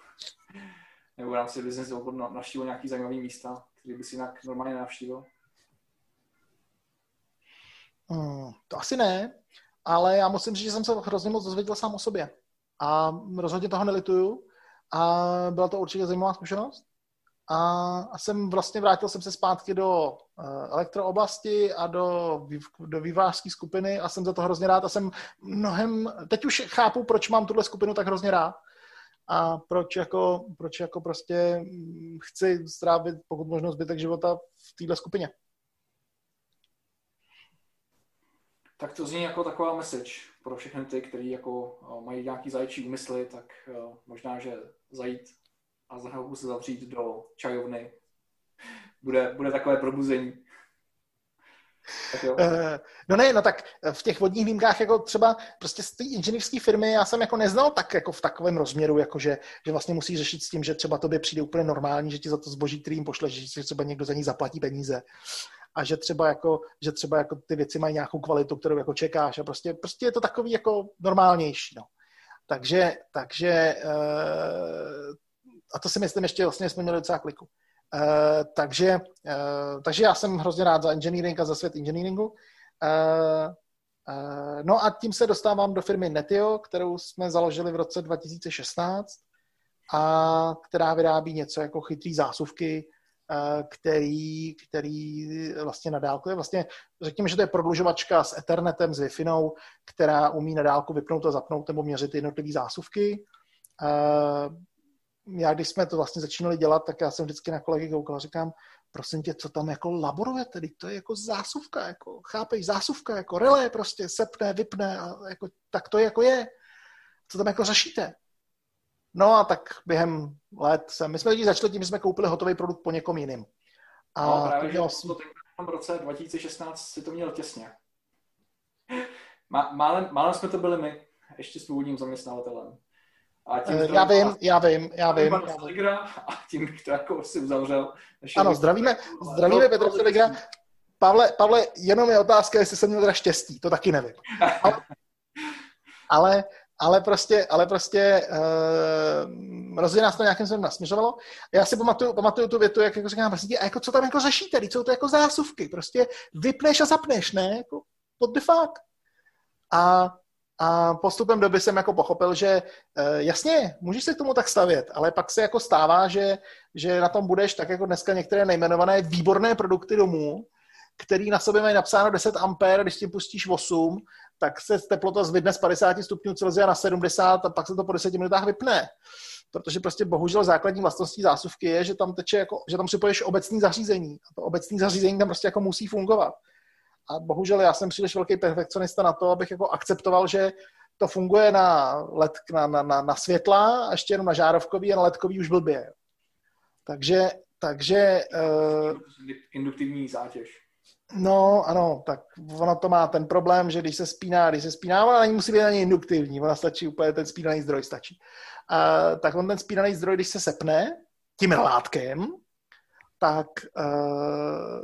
nebo v rámci business navštívil nějaký zajímavý místa, které by si jinak normálně navštívil? Hmm, to asi ne, ale já musím říct, že jsem se hrozně moc dozvěděl sám o sobě. A rozhodně toho nelituju. A byla to určitě zajímavá zkušenost a jsem vlastně vrátil jsem se zpátky do eh, elektrooblasti a do, do vývářské skupiny a jsem za to hrozně rád a jsem mnohem, teď už chápu, proč mám tuhle skupinu tak hrozně rád a proč jako, proč jako prostě mm, chci strávit pokud možno zbytek života v téhle skupině. Tak to zní jako taková message pro všechny ty, kteří jako eh, mají nějaký zaječí úmysly, tak eh, možná, že zajít a znovu se zavřít do čajovny. Bude, bude takové probuzení. Uh, no ne, no tak v těch vodních výjimkách jako třeba prostě z té inženýrské firmy já jsem jako neznal tak jako v takovém rozměru, jako že, že vlastně musí řešit s tím, že třeba tobě přijde úplně normální, že ti za to zboží, který jim pošle, že třeba někdo za ní zaplatí peníze a že třeba jako, že třeba jako ty věci mají nějakou kvalitu, kterou jako čekáš a prostě, prostě je to takový jako normálnější, no. Takže, takže uh, a to si myslím ještě vlastně jsme měli docela kliku. Uh, takže, uh, takže já jsem hrozně rád za engineering a za svět engineeringu. Uh, uh, no a tím se dostávám do firmy Netio, kterou jsme založili v roce 2016 a která vyrábí něco jako chytrý zásuvky, uh, který, který vlastně na dálku je vlastně, řekněme, že to je prodlužovačka s Ethernetem, s Wi-Fi, která umí na dálku vypnout a zapnout nebo měřit jednotlivé zásuvky. Uh, já když jsme to vlastně začínali dělat, tak já jsem vždycky na kolegy koukal a říkám, prosím tě, co tam jako laboruje tedy, to je jako zásuvka, jako, chápeš, zásuvka, jako relé prostě, sepne, vypne a jako, tak to jako je. Co tam jako řešíte? No a tak během let jsem, my jsme lidi začali tím, že jsme koupili hotový produkt po někom jiným. A no, právě, to, dělal... to v roce 2016 si to měl těsně. [LAUGHS] Málem, málem jsme to byli my, ještě s původním zaměstnavatelem. A tím uh, já vím, já vím, já vím. Já a tím bych to jako si uzavřel. Ano, zdravíme, zdravíme Petra Seligra. Pavle, Pavle, jenom je otázka, jestli jsem měl teda štěstí, to taky nevím. Ale, ale, ale prostě, ale prostě uh, rozhodně nás to nějakým způsobem nasměřovalo. Já si pamatuju, pamatuju tu větu, jak jako říkám, prostě, a jako co tam jako řešíte, jsou to jako zásuvky, prostě vypneš a zapneš, ne? Jako, what the fuck? A a postupem doby jsem jako pochopil, že e, jasně, můžeš se k tomu tak stavět, ale pak se jako stává, že, že na tom budeš tak jako dneska některé nejmenované výborné produkty domů, který na sobě mají napsáno 10 ampér, když ti pustíš 8, tak se teplota zvedne z 50 stupňů Celsia na 70 a pak se to po 10 minutách vypne. Protože prostě bohužel základní vlastností zásuvky je, že tam teče jako, že tam připojíš obecní zařízení. A to obecní zařízení tam prostě jako musí fungovat. A bohužel já jsem příliš velký perfekcionista na to, abych jako akceptoval, že to funguje na, led, na, na, na, na světla a ještě jenom na žárovkový a na ledkový už blbě. Takže, takže... Uh, Induktivní zátěž. No, ano, tak ono to má ten problém, že když se spíná, když se spíná, ona není musí být ani induktivní, ona stačí úplně, ten spínaný zdroj stačí. Uh, tak on ten spínaný zdroj, když se sepne tím relátkem, tak uh,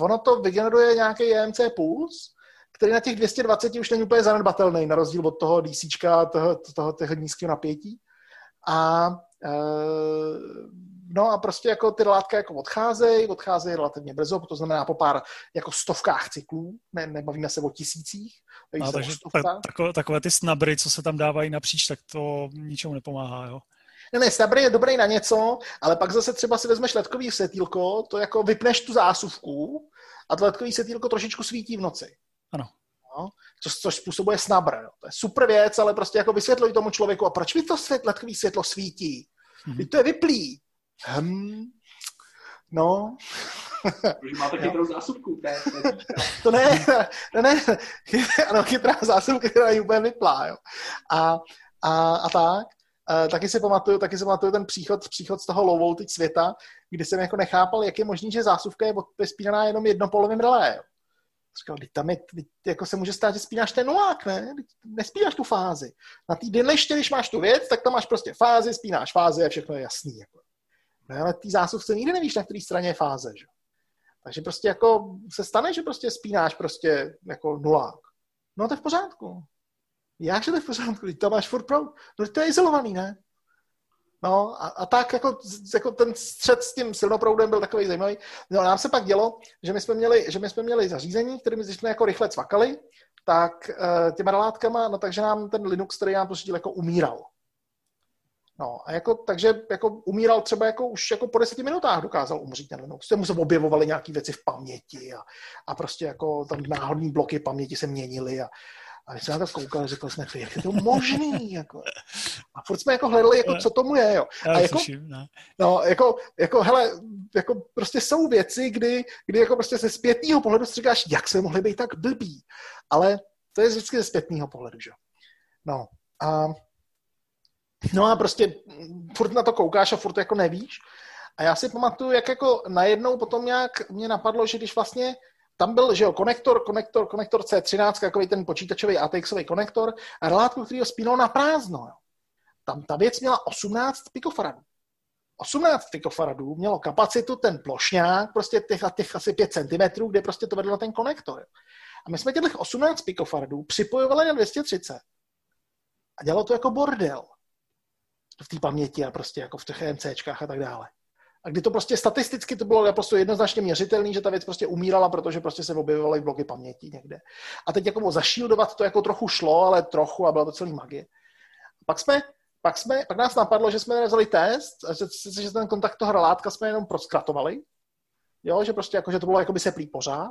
ono to vygeneruje nějaký EMC puls, který na těch 220 už není úplně zanedbatelný, na rozdíl od toho DC, toho, toho, toho nízkého napětí. A e, no a prostě jako ty látka jako odcházejí, odcházejí relativně brzo, to znamená po pár jako stovkách cyklů, ne, nebavíme se o tisících. A takže takové, takové ty snabry, co se tam dávají napříč, tak to ničemu nepomáhá, jo? Ne, ne, Stabry je dobrý na něco, ale pak zase třeba si vezmeš ledkový světýlko, to jako vypneš tu zásuvku a to ledkový světýlko trošičku svítí v noci. Ano. No, což, což způsobuje snabr. Jo. To je super věc, ale prostě jako vysvětluj tomu člověku, a proč mi to svět, ledkový světlo svítí? Mm-hmm. to je vyplý. Hm. No. Protože máte chytrou zásuvku. Ne, to ne, [LAUGHS] ne, ne, ano, chytrá zásuvka, která je úplně vyplá. Jo. A, a, a tak. Uh, taky si pamatuju, taky si pamatuju ten příchod, příchod z toho low voltage světa, kdy jsem jako nechápal, jak je možný, že zásuvka je spínaná jenom jednopolovým relé. Říkal, tam je, jako se může stát, že spínáš ten nulák, ne? Nespínáš tu fázi. Na té dynliště, když máš tu věc, tak tam máš prostě fázi, spínáš fázi a všechno je jasný. Jako. No, ale ty zásuvce nikdy nevíš, na které straně je fáze. Že? Takže prostě jako se stane, že prostě spínáš prostě jako nulák. No to je v pořádku. Jak to je v pořádku? To máš furt pro. No to je izolovaný, ne? No a, a tak jako, jako ten střed s tím silnoproudem byl takový zajímavý. No nám se pak dělo, že my jsme měli, že my jsme měli zařízení, kterými jsme jako rychle cvakali, tak uh, těma relátkama, no takže nám ten Linux, který nám pořídil, jako umíral. No a jako, takže jako umíral třeba jako už jako po deseti minutách dokázal umřít ten Linux. Mu se objevovaly nějaké věci v paměti a, a prostě jako tam náhodní bloky paměti se měnily a, a když jsme na to koukali, řekl jsme, jak je to možný, jako. A furt jsme jako hledali, jako, co tomu je, jo. A jako, no, jako, jako, hele, jako prostě jsou věci, kdy, kdy jako prostě ze zpětného pohledu si říkáš, jak jsme mohli být tak blbí. Ale to je vždycky ze zpětného pohledu, že? No. A No a prostě furt na to koukáš a furt jako nevíš. A já si pamatuju, jak jako najednou potom nějak mě napadlo, že když vlastně tam byl, že jo, konektor, konektor, konektor C13, takový ten počítačový ATXový konektor a relátku, který ho spínal na prázdno. Jo. Tam ta věc měla 18 pikofaradů. 18 pikofaradů mělo kapacitu ten plošňák, prostě těch, těch asi 5 cm, kde prostě to vedlo ten konektor. A my jsme těch 18 pikofaradů připojovali na 230. A dělalo to jako bordel. V té paměti a prostě jako v těch MCčkách a tak dále. A kdy to prostě statisticky to bylo prostě jednoznačně měřitelný, že ta věc prostě umírala, protože prostě se objevovaly bloky paměti někde. A teď jako zašíldovat to jako trochu šlo, ale trochu a byla to celý magie. Pak jsme, pak jsme, pak nás napadlo, že jsme vzali test, že, že ten kontakt toho relátka jsme jenom proskratovali, jo, že prostě jako, že to bylo jako by seplý pořád,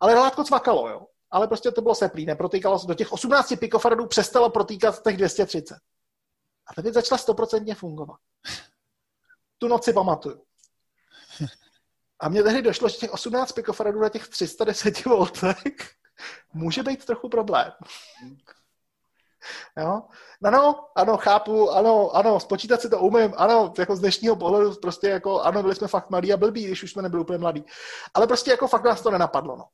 ale relátko cvakalo, jo. Ale prostě to bylo seplý, neprotýkalo se do těch 18 pikofaradů, přestalo protýkat těch 230. A ta věc začala stoprocentně fungovat. Tu noci pamatuju. A mně tehdy došlo, že těch 18 pikofaradů na těch 310 V může být trochu problém. Jo? Ano, ano, chápu, ano, ano, spočítat si to umím, ano, jako z dnešního pohledu prostě jako, ano, byli jsme fakt malí a blbí, když už jsme nebyli úplně mladí. Ale prostě jako fakt nás to nenapadlo, no.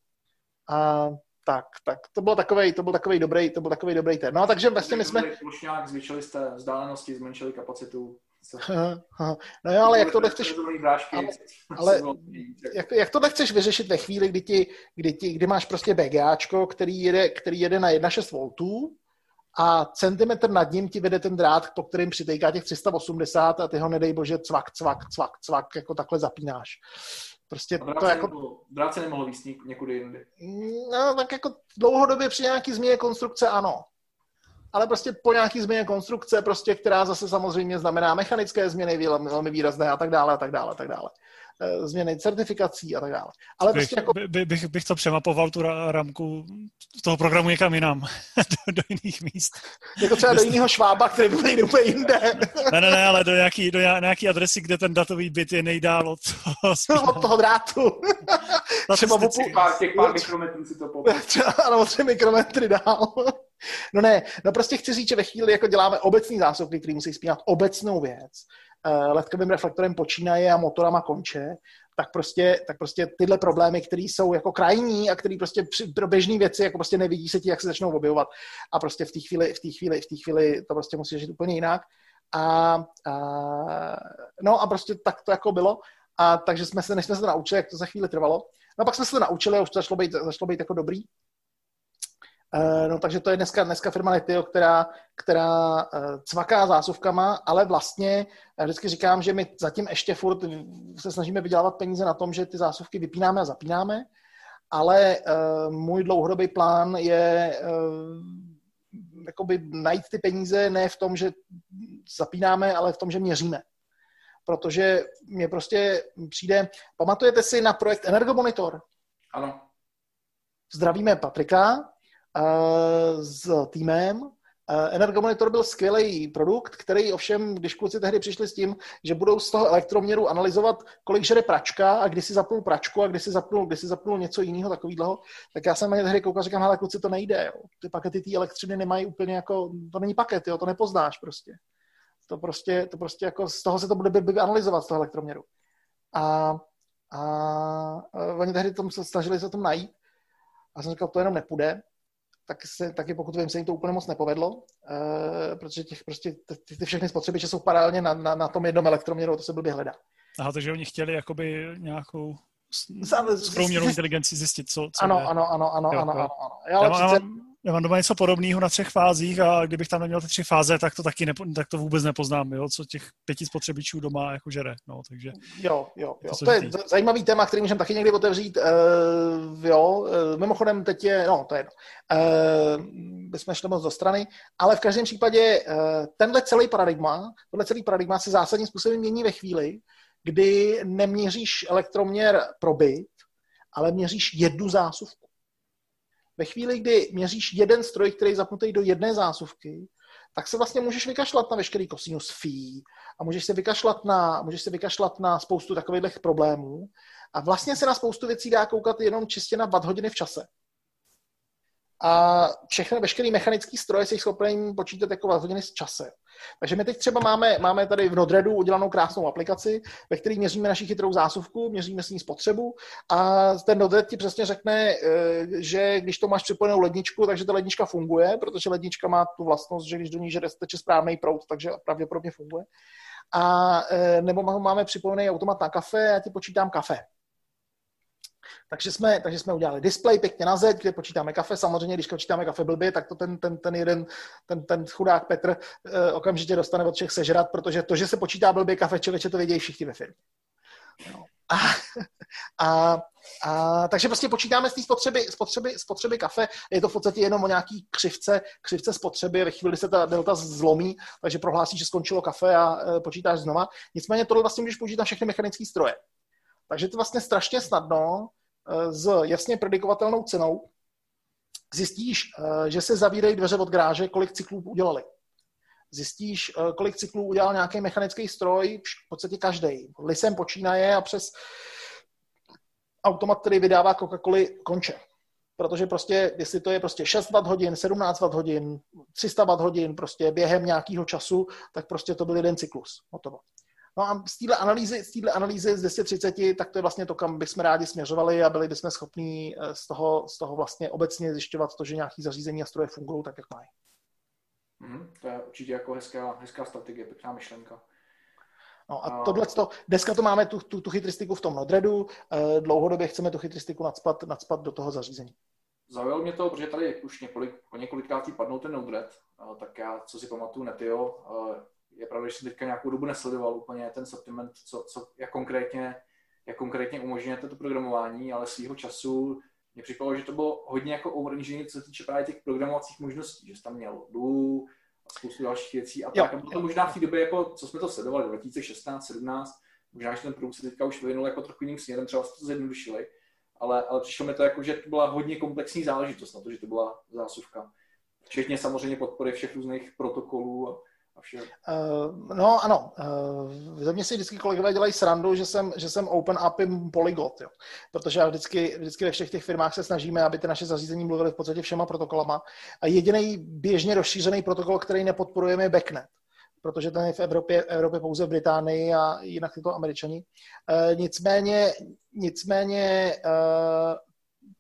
A tak, tak to byl takový, to byl takový dobrý, to byl takový dobrý ten. No, takže vlastně my jsme... Plošňák, zvýšili jste vzdálenosti, zmenšili kapacitu. No jo, ale jak to nechceš... Ale, ale jak, jak to nechceš vyřešit ve chvíli, kdy, ti, kdy, ti, kdy máš prostě BGAčko, který jede, který jede na 1,6 V a centimetr nad ním ti vede ten drát, po kterým přitejká těch 380 a ty ho nedej bože cvak, cvak, cvak, cvak, jako takhle zapínáš. Prostě to jako... Drát se nemohl víc někudy jindy. No, tak jako dlouhodobě při nějaký změně konstrukce ano ale prostě po nějaký změně konstrukce, prostě, která zase samozřejmě znamená mechanické změny velmi výrazné a tak dále a tak dále a tak dále. Eh, změny certifikací a tak dále. Ale bych, prostě jako... by, bych, bych to přemapoval, tu rámku toho programu někam jinam, [LAUGHS] do, do jiných míst. Jako třeba do jiného švába, který byl někde úplně jinde. ne, ne, ne, ale do nějaký, do nějaký adresy, kde ten datový byt je nejdál od toho, [LAUGHS] od toho drátu. třeba. Těch pár mikrometrů si to popíš. [LAUGHS] Ano, tři mikrometry dál. [LAUGHS] No ne, no prostě chci říct, že ve chvíli jako děláme obecný zásobky, který musí spínat obecnou věc, uh, ledkovým reflektorem počínaje a motorama konče, tak prostě, tak prostě tyhle problémy, které jsou jako krajní a které prostě při, pro běžné věci jako prostě nevidí se ti, jak se začnou objevovat. A prostě v té chvíli, v té chvíli, v té chvíli to prostě musí řešit úplně jinak. A, a, no a prostě tak to jako bylo. A takže jsme se, než jsme se to naučili, jak to za chvíli trvalo. No a pak jsme se to naučili a už to začalo být, začalo být jako dobrý. Eh, no takže to je dneska, dneska firma Netio, která, která eh, cvaká zásuvkama, ale vlastně já vždycky říkám, že my zatím ještě furt se snažíme vydělávat peníze na tom, že ty zásuvky vypínáme a zapínáme, ale můj dlouhodobý plán je jakoby najít ty peníze ne v tom, že zapínáme, ale v tom, že měříme. Protože mě prostě přijde, pamatujete si na projekt Energomonitor? Ano. Zdravíme Patrika, s týmem. Energomonitor byl skvělý produkt, který ovšem, když kluci tehdy přišli s tím, že budou z toho elektroměru analyzovat, kolik žere pračka a kdy si zapnul pračku a kdy si zapnul, kdy si zapnul něco jiného takového, tak já jsem na ně tehdy koukal a říkám, ale kluci, to nejde. Jo. Ty pakety té elektřiny nemají úplně jako, to není paket, jo, to nepoznáš prostě. To prostě, to prostě jako, z toho se to bude by, by analyzovat z toho elektroměru. A, a, a oni tehdy tom se snažili se tom najít. A jsem říkal, to jenom nepůjde tak se, taky pokud vím, se jim to úplně moc nepovedlo, uh, protože těch prostě, ty, ty všechny spotřebiče jsou paralelně na, na, na tom jednom elektroměru, to se blbě hledá. Aha, takže oni chtěli jakoby nějakou průměrnou inteligenci zjistit, co, co ano, je. ano, ano, ano, jo, ano, ano, ano. Já, já, mám, mám doma něco podobného na třech fázích a kdybych tam neměl ty tři fáze, tak to taky nepo, tak to vůbec nepoznám, jo, co těch pěti spotřebičů doma jako žere, no, takže... Jo, jo, jo. To, to je zajímavý téma, který můžeme taky někdy otevřít, uh, jo, uh, mimochodem teď je, no, to je jedno, uh, bychom šli moc do strany, ale v každém případě uh, tenhle celý paradigma, tenhle celý paradigma se zásadním způsobem mění ve chvíli, kdy neměříš elektroměr pro byt, ale měříš jednu zásuvku. Ve chvíli, kdy měříš jeden stroj, který je zapnutý do jedné zásuvky, tak se vlastně můžeš vykašlat na veškerý kosinus phi a můžeš se vykašlat na, můžeš se vykašlat na spoustu takových problémů a vlastně se na spoustu věcí dá koukat jenom čistě na watt hodiny v čase. A všechny, veškerý mechanický stroje si schopný počítat jako hodiny z čase. Takže my teď třeba máme, máme tady v Nodredu udělanou krásnou aplikaci, ve které měříme naši chytrou zásuvku, měříme s ní spotřebu a ten Nodred ti přesně řekne, eh, že když to máš připojenou ledničku, takže ta lednička funguje, protože lednička má tu vlastnost, že když do ní žere teče správný proud, takže pravděpodobně funguje. A eh, nebo máme připojený automat na kafe a ti počítám kafe. Takže jsme, takže jsme udělali display pěkně na zeď, kde počítáme kafe. Samozřejmě, když počítáme kafe blbě, tak to ten, ten, ten jeden, ten, ten chudák Petr uh, okamžitě dostane od všech sežrat, protože to, že se počítá blbě kafe, člověče to vědějí všichni ve firmě. No. A, a, a, takže prostě počítáme z té spotřeby, spotřeby, spotřeby kafe. Je to v podstatě jenom o nějaký křivce, křivce spotřeby. Ve chvíli se ta delta zlomí, takže prohlásí, že skončilo kafe a e, počítáš znova. Nicméně tohle vlastně můžeš použít na všechny mechanické stroje. Takže to vlastně strašně snadno s jasně predikovatelnou cenou, zjistíš, eh, že se zavírají dveře od garáže, kolik cyklů udělali. Zjistíš, eh, kolik cyklů udělal nějaký mechanický stroj, v podstatě každý. Lisem počínaje a přes automat, který vydává Coca-Cola, konče. Protože prostě, jestli to je prostě 6 Wh hodin, 17 Wh hodin, 300 Wh hodin, prostě během nějakého času, tak prostě to byl jeden cyklus. Hotovo. No a z téhle analýzy, z téhle analýzy z 230, tak to je vlastně to, kam bychom rádi směřovali a byli bychom schopni eh, z toho, z toho vlastně obecně zjišťovat to, že nějaký zařízení a stroje fungují tak, jak mají. Mm, to je určitě jako hezká, hezká strategie, pěkná myšlenka. No a tohle, to, dneska to máme tu, tu, tu chytristiku v tom Nodredu, eh, dlouhodobě chceme tu chytristiku nadspat, nadspat do toho zařízení. Zaujalo mě to, protože tady už několik, po několikrátý padnou ten Nodred, eh, tak já, co si pamatuju, Netio, je pravda, že jsem teďka nějakou dobu nesledoval úplně ten sortiment, co, co, jak, konkrétně, jak konkrétně umožňuje to programování, ale svýho času mě připadalo, že to bylo hodně jako overengineering, co se týče právě těch programovacích možností, že jsi tam měl Lua a spoustu dalších věcí a tak. A bylo to možná v té době, jako, co jsme to sledovali, 2016, 17, možná, že ten produkt se teďka už vyvinul jako trochu jiným směrem, třeba se to zjednodušili, ale, ale přišlo mi to jako, že to byla hodně komplexní záležitost na to, že to byla zásuvka. Včetně samozřejmě podpory všech různých protokolů a, Uh, no ano, uh, ze mě si vždycky kolegové dělají srandu, že jsem, že jsem open API polygot, jo. protože vždycky, vždycky ve všech těch firmách se snažíme, aby ty naše zařízení mluvily v podstatě všema protokolama. A jediný běžně rozšířený protokol, který nepodporujeme, je Backnet protože ten je v Evropě, Evropě pouze v Británii a jinak je to američani. Uh, nicméně, nicméně uh,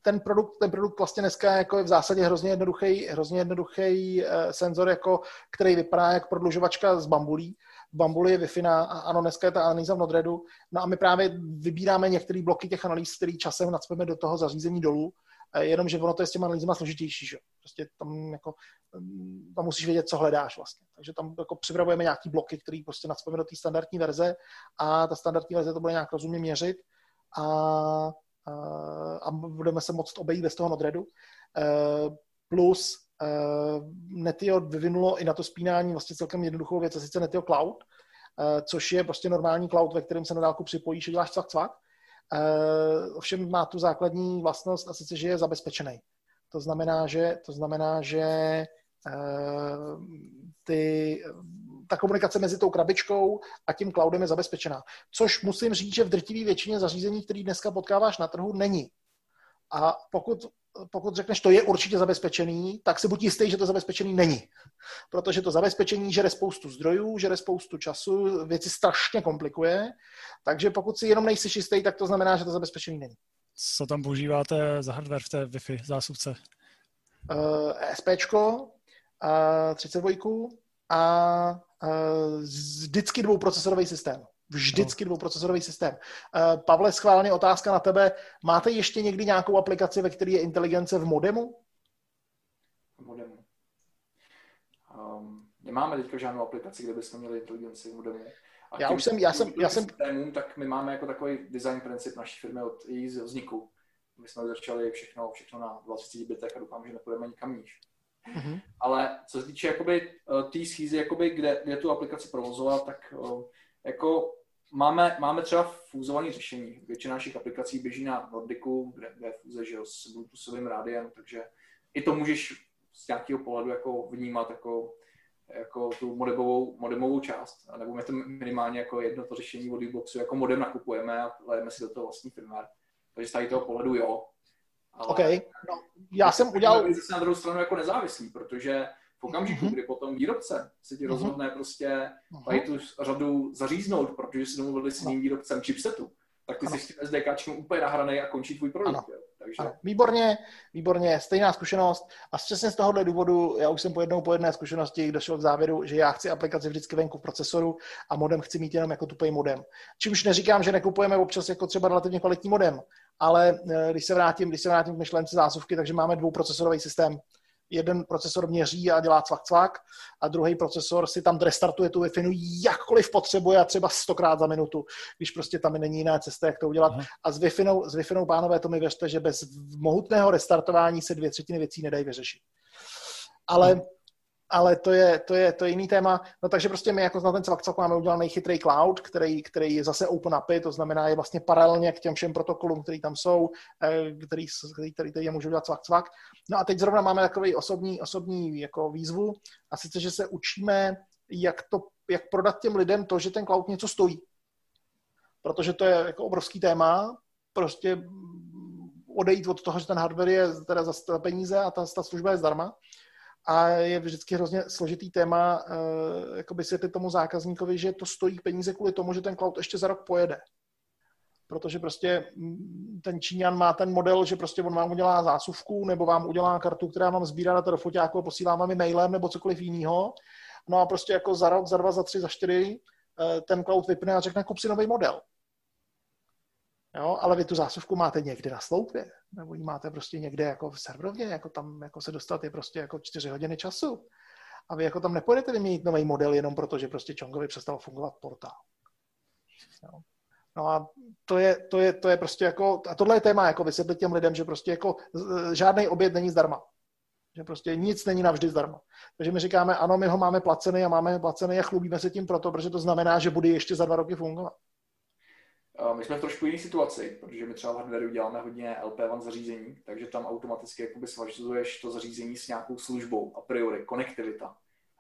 ten produkt, ten produkt vlastně dneska jako je v zásadě hrozně jednoduchý, hrozně jednoduchý uh, senzor, jako, který vypadá jako prodlužovačka z bambulí. Bambuli je wi ano, dneska je ta analýza v Nodredu. No a my právě vybíráme některé bloky těch analýz, který časem nacpeme do toho zařízení dolů, uh, jenomže ono to je s těma analýzama složitější, že? Prostě tam jako, mm, tam musíš vědět, co hledáš vlastně. Takže tam jako připravujeme nějaký bloky, které prostě nacpeme do té standardní verze a ta standardní verze to bude nějak rozumně měřit a a budeme se moct obejít bez toho Nodredu. Eh, plus eh, Netio vyvinulo i na to spínání vlastně celkem jednoduchou věc, a sice Netio Cloud, eh, což je prostě normální cloud, ve kterém se na dálku připojíš a děláš cvak cvak. Ovšem má tu základní vlastnost a sice, že je zabezpečený. To znamená, že, to znamená, že ty ta komunikace mezi tou krabičkou a tím cloudem je zabezpečená. Což musím říct, že v drtivé většině zařízení, které dneska potkáváš na trhu, není. A pokud, pokud řekneš, to je určitě zabezpečený, tak si buď jistý, že to zabezpečený není. Protože to zabezpečení žere spoustu zdrojů, žere spoustu času, věci strašně komplikuje. Takže pokud si jenom nejsi jistý, tak to znamená, že to zabezpečený není. Co tam používáte za hardware v té Wi-Fi zásuvce? Uh, SPčko, uh, 32 a vždycky dvouprocesorový systém. Vždycky no. dvouprocesorový systém. Uh, Pavle, schválně otázka na tebe. Máte ještě někdy nějakou aplikaci, ve které je inteligence v modemu? V modemu. Um, nemáme teďka žádnou aplikaci, kde bychom měli inteligenci v modemu. A já už jsem, já jsem, já jsem... Systémům, tak my máme jako takový design princip naší firmy od její vzniku. My jsme začali všechno, všechno na 20 bitech a doufám, že nepůjdeme nikam níž. Mm-hmm. Ale co se týče jakoby eh, té schýzy, jakoby, kde, kde tu aplikaci provozovat, tak eh, jako máme, máme třeba fúzované řešení. Většina našich aplikací běží na Nordiku, kde, kde je fúze že, s Bluetoothovým rádiem, takže i to můžeš z nějakého pohledu jako vnímat jako, jako tu modemovou, modemovou část, nebo my to minimálně jako jedno to řešení od boxu jako modem nakupujeme a lejeme si do toho vlastní firmware. Takže z toho pohledu jo. Ale okay. no, já jsem udělal... Zase na druhou stranu jako nezávislý, protože v okamžiku, uh-huh. kdy potom výrobce se ti uh-huh. rozhodne prostě uh-huh. tady tu řadu zaříznout, protože si domluvili s jiným výrobcem chipsetu, tak ty ano. jsi s tím SDKčkem úplně nahranej a končí tvůj produkt. Ano. Takže... Ano. Výborně, výborně, stejná zkušenost. A přesně z tohohle důvodu, já už jsem po jednou po jedné zkušenosti došel k závěru, že já chci aplikaci vždycky venku v procesoru a modem chci mít jenom jako tupej modem. Čímž neříkám, že nekupujeme občas jako třeba relativně kvalitní modem, ale eh, když se vrátím, když se vrátím k myšlence zásuvky, takže máme dvouprocesorový systém jeden procesor měří a dělá cvak cvak a druhý procesor si tam restartuje tu Wi-Fi jakkoliv potřebuje a třeba stokrát za minutu, když prostě tam není jiná cesta, jak to udělat. Aha. A s Wi-Fi, s Wi-Fi, pánové, to mi věřte, že bez mohutného restartování se dvě třetiny věcí nedají vyřešit. Ale hmm ale to je, to je, to je jiný téma. No takže prostě my jako na ten cvak máme udělaný chytrý cloud, který, který je zase open API, to znamená je vlastně paralelně k těm všem protokolům, který tam jsou, eh, který, který, který, který je můžou dělat cvak cvak. No a teď zrovna máme takový osobní, osobní jako výzvu a sice, že se učíme, jak, to, jak prodat těm lidem to, že ten cloud něco stojí. Protože to je jako obrovský téma, prostě odejít od toho, že ten hardware je teda za peníze a ta, ta služba je zdarma a je vždycky hrozně složitý téma uh, jako vysvětlit tomu zákazníkovi, že to stojí peníze kvůli tomu, že ten cloud ještě za rok pojede. Protože prostě mm, ten Číňan má ten model, že prostě on vám udělá zásuvku nebo vám udělá kartu, která vám sbírá data do foťáku a posílá vám mailem nebo cokoliv jiného. No a prostě jako za rok, za dva, za tři, za čtyři eh, ten cloud vypne a řekne, kup si nový model. Jo, ale vy tu zásuvku máte někde na sloupě, nebo ji máte prostě někde jako v serverovně, jako tam jako se dostat je prostě jako čtyři hodiny času. A vy jako tam nepojedete vyměnit nový model jenom proto, že prostě Chongovi přestal fungovat portál. Jo. No a to je, to, je, to je prostě jako, a tohle je téma, jako vysvětlit těm lidem, že prostě jako žádný oběd není zdarma. Že prostě nic není navždy zdarma. Takže my říkáme, ano, my ho máme placený a máme placený a chlubíme se tím proto, protože to znamená, že bude ještě za dva roky fungovat. My jsme v trošku jiné situaci, protože my třeba v hardwareu děláme hodně LP1 zařízení, takže tam automaticky jakoby svazuješ to zařízení s nějakou službou a priori, konektivita.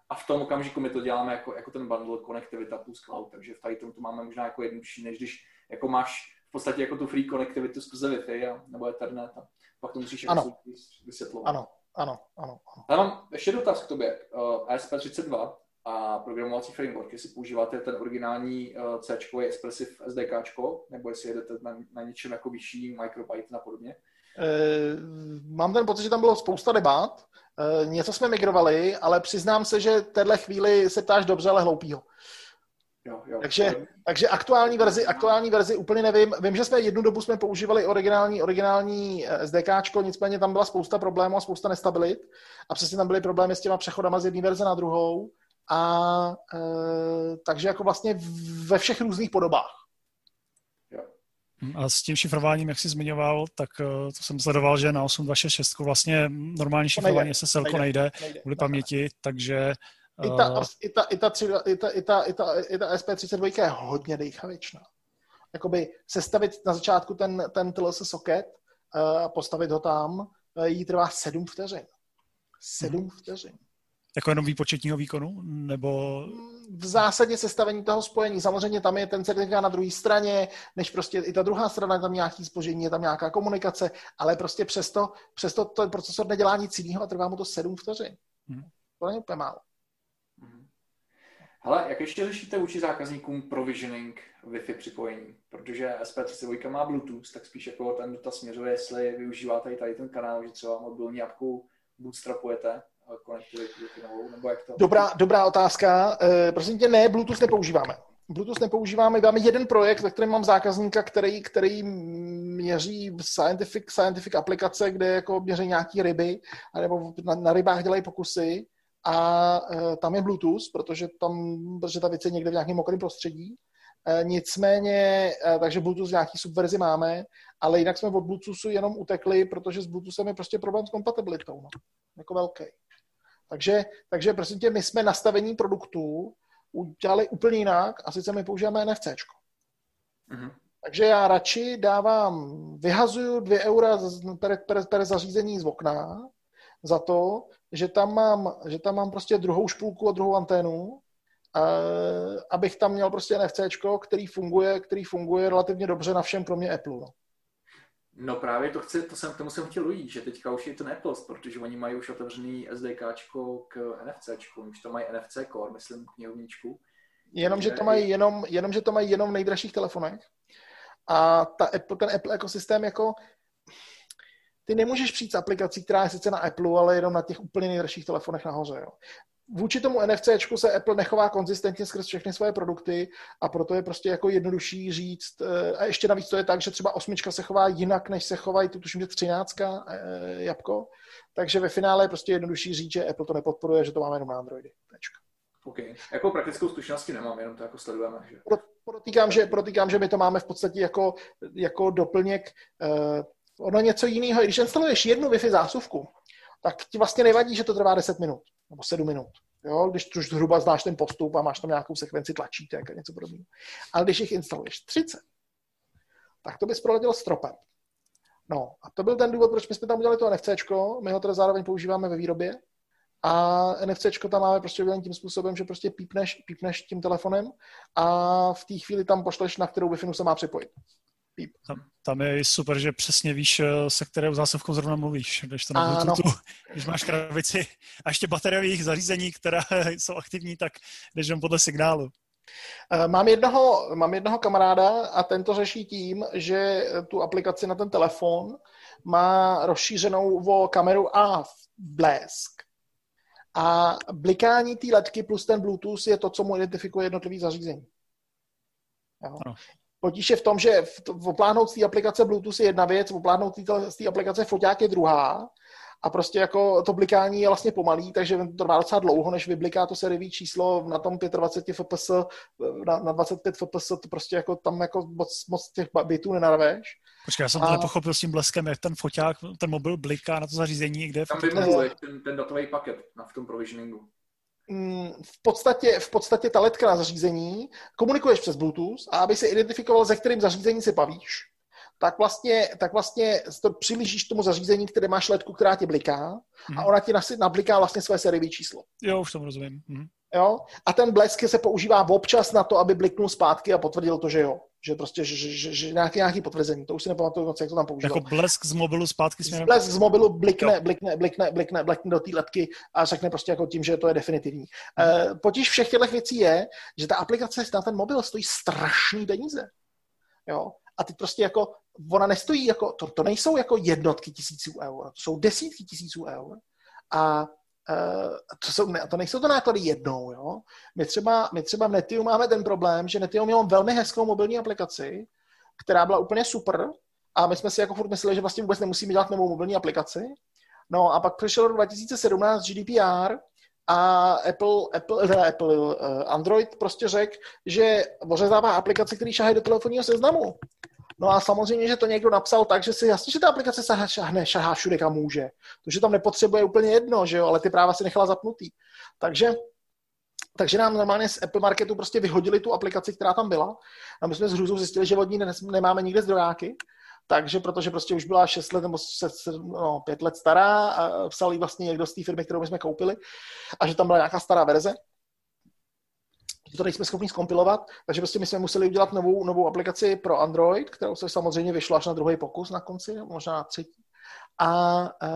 A v tom okamžiku my to děláme jako, jako ten bundle konektivita plus cloud, takže v tady tom to máme možná jako jednodušší, než když jako máš v podstatě jako tu free konektivitu skrze Wi-Fi a, nebo Ethernet a pak to musíš ano. jako vysvětlovat. Ano, ano, ano. ano. Já mám ještě dotaz k tobě. Uh, ASP32, a programovací framework, jestli používáte ten originální uh, C Expressive SDK, nebo jestli jedete na, na něčem jako vyšší MicroPython a podobně? Uh, mám ten pocit, že tam bylo spousta debat. Uh, něco jsme migrovali, ale přiznám se, že téhle chvíli se ptáš dobře, ale hloupýho. Jo, jo. Takže, takže aktuální verzi, aktuální verzi úplně nevím. Vím, že jsme jednu dobu jsme používali originální, originální SDK, nicméně tam byla spousta problémů a spousta nestabilit a přesně tam byly problémy s těma přechodama z jedné verze na druhou. A e, takže jako vlastně ve všech různých podobách. A s tím šifrováním, jak jsi zmiňoval, tak e, to jsem sledoval, že na 8266 vlastně normální šifrování se selko nejde, nejde, nejde kvůli paměti, takže... I ta, i ta, i ta, tři, i ta, i ta, i ta, i ta SP32 je hodně dejchavičná. Jakoby sestavit na začátku ten, ten TLS socket a postavit ho tam, e, jí trvá sedm vteřin. Sedm hmm. vteřin. Jako jenom výpočetního výkonu? Nebo... V zásadě sestavení toho spojení. Samozřejmě tam je ten certifikát na druhé straně, než prostě i ta druhá strana, je tam nějaký spožení, je tam nějaká komunikace, ale prostě přesto, přesto ten procesor nedělá nic jiného a trvá mu to 7 vteřin. Hmm. To není úplně málo. Hmm. Hele, jak ještě řešíte vůči zákazníkům provisioning Wi-Fi připojení? Protože SP32 má Bluetooth, tak spíš jako ten dotaz směřuje, jestli využíváte i tady ten kanál, že třeba mobilní apku bootstrapujete konektivitu nebo jak to? Dobrá, dobrá otázka. E, prosím tě, ne, Bluetooth nepoužíváme. Bluetooth nepoužíváme, máme jeden projekt, ve kterém mám zákazníka, který, který měří scientific, scientific aplikace, kde jako měří nějaký ryby, nebo na, na rybách dělají pokusy a e, tam je Bluetooth, protože tam, protože ta věc je někde v nějakém mokrém prostředí. E, nicméně, e, takže Bluetooth nějaký subverzi máme, ale jinak jsme od Bluetoothu jenom utekli, protože s Bluetoothem je prostě problém s kompatibilitou, no. jako velký. Takže, takže prosím tě, my jsme nastavení produktů udělali úplně jinak a sice my používáme NFC. Mm-hmm. Takže já radši dávám, vyhazuju 2 eura per, per, per zařízení z okna za to, že tam mám, že tam mám prostě druhou špulku a druhou anténu, a, abych tam měl prostě NFC, který funguje, který funguje relativně dobře na všem, kromě Apple. No. No právě to chci, to jsem, tomu jsem chtěl ujít, že teďka už je to Apple, protože oni mají už otevřený SDKčko k NFCčku, už to mají NFC Core, myslím, knihovničku. Jenom, že to mají jenom, jenom, že to mají jenom v nejdražších telefonech. A ta Apple, ten Apple ekosystém jako ty nemůžeš přijít s aplikací, která je sice na Apple, ale jenom na těch úplně nejdražších telefonech nahoře. Jo. Vůči tomu NFC se Apple nechová konzistentně skrz všechny svoje produkty a proto je prostě jako jednodušší říct. Eh, a ještě navíc to je tak, že třeba osmička se chová jinak, než se chovají, tu tuším, že třináctka eh, jabko. Takže ve finále je prostě jednodušší říct, že Apple to nepodporuje, že to máme jenom na Androidy. Tečka. OK. Jako praktickou zkušenosti nemám, jenom to jako sledujeme. Že? Podotýkám, že, podotýkám, že my to máme v podstatě jako, jako doplněk uh, ono něco jiného. Když instaluješ jednu Wi-Fi zásuvku, tak ti vlastně nevadí, že to trvá 10 minut nebo 7 minut. Jo, když už zhruba znáš ten postup a máš tam nějakou sekvenci tlačítek a něco podobného. Ale když jich instaluješ 30, tak to bys proletěl stropem. No a to byl ten důvod, proč my jsme tam udělali to NFC, my ho teda zároveň používáme ve výrobě a NFC tam máme prostě udělané tím způsobem, že prostě pípneš, pípneš tím telefonem a v té chvíli tam pošleš, na kterou Wi-Fi se má připojit. Píp. Tam, tam je super, že přesně víš, eh, se kterou zásuvkou zrovna mluvíš, když to na Bluetoothu, když máš krabici a ještě bateriových zařízení, která [LAUGHS] jsou aktivní, tak jdeš jen podle signálu. Eh, mám jednoho, mám jednoho kamaráda a ten to řeší tím, že tu aplikaci na ten telefon má rozšířenou o kameru a blesk. A blikání té ledky plus ten Bluetooth je to, co mu identifikuje jednotlivý zařízení. Jo. Potíž je v tom, že opláhnout z té aplikace Bluetooth je jedna věc, opláhnout z té aplikace foťák je druhá. A prostě jako to blikání je vlastně pomalý, takže to trvá docela dlouho, než vybliká to serivý číslo na tom 25 fps, na, na 25 fps, to prostě jako tam jako moc, moc těch bitů nenarveš. Počkej, já jsem a... to nepochopil s tím bleskem, jak ten foťák, ten mobil bliká na to zařízení, kde... Tam vymluvuješ ten, ten datový paket na, v tom provisioningu. Mm, v podstatě, v podstatě ta letka na zařízení komunikuješ přes Bluetooth a aby se identifikoval, ze kterým zařízení se bavíš, tak vlastně, tak vlastně to přilížíš tomu zařízení, které máš ledku, která tě bliká hmm. a ona ti nabliká vlastně své sériové číslo. Jo, už tomu rozumím. Hmm. Jo? A ten blesk se používá občas na to, aby bliknul zpátky a potvrdil to, že jo. Že prostě, že, že, že, že nějaký, nějaký potvrzení. To už si nepamatuju, jak to tam používal. Jako blesk z mobilu zpátky směrem? Blesk z mobilu blikne, blikne, blikne, blikne, blikne do té lepky a řekne prostě jako tím, že to je definitivní. Hmm. potíž všech těchto věcí je, že ta aplikace na ten mobil stojí strašný peníze. Jo? A ty prostě jako, ona nestojí jako, to, to nejsou jako jednotky tisíců eur, to jsou desítky tisíců eur. A Uh, to, jsou, to nejsou to náklady jednou, jo. My třeba, my třeba v Netiu máme ten problém, že Netiu měl velmi hezkou mobilní aplikaci, která byla úplně super a my jsme si jako furt mysleli, že vlastně vůbec nemusíme dělat novou mobilní aplikaci. No a pak přišel rok 2017 GDPR a Apple, Apple, teda Apple, uh, Android prostě řekl, že ořezává aplikace, které šahají do telefonního seznamu. No a samozřejmě, že to někdo napsal tak, že si jasně, že ta aplikace šahne, šahá všude, kam může. To, že tam nepotřebuje úplně jedno, že jo, ale ty práva si nechala zapnutý. Takže takže nám normálně z Apple Marketu prostě vyhodili tu aplikaci, která tam byla. A my jsme s hrůzou zjistili, že od ní nemáme nikde zdrojáky. Takže, protože prostě už byla 6 let nebo 6, no, 5 let stará a psal jí vlastně někdo z té firmy, kterou my jsme koupili a že tam byla nějaká stará verze to nejsme schopni zkompilovat, takže prostě my jsme museli udělat novou, novou aplikaci pro Android, kterou se samozřejmě vyšlo až na druhý pokus na konci, možná na třetí. A e,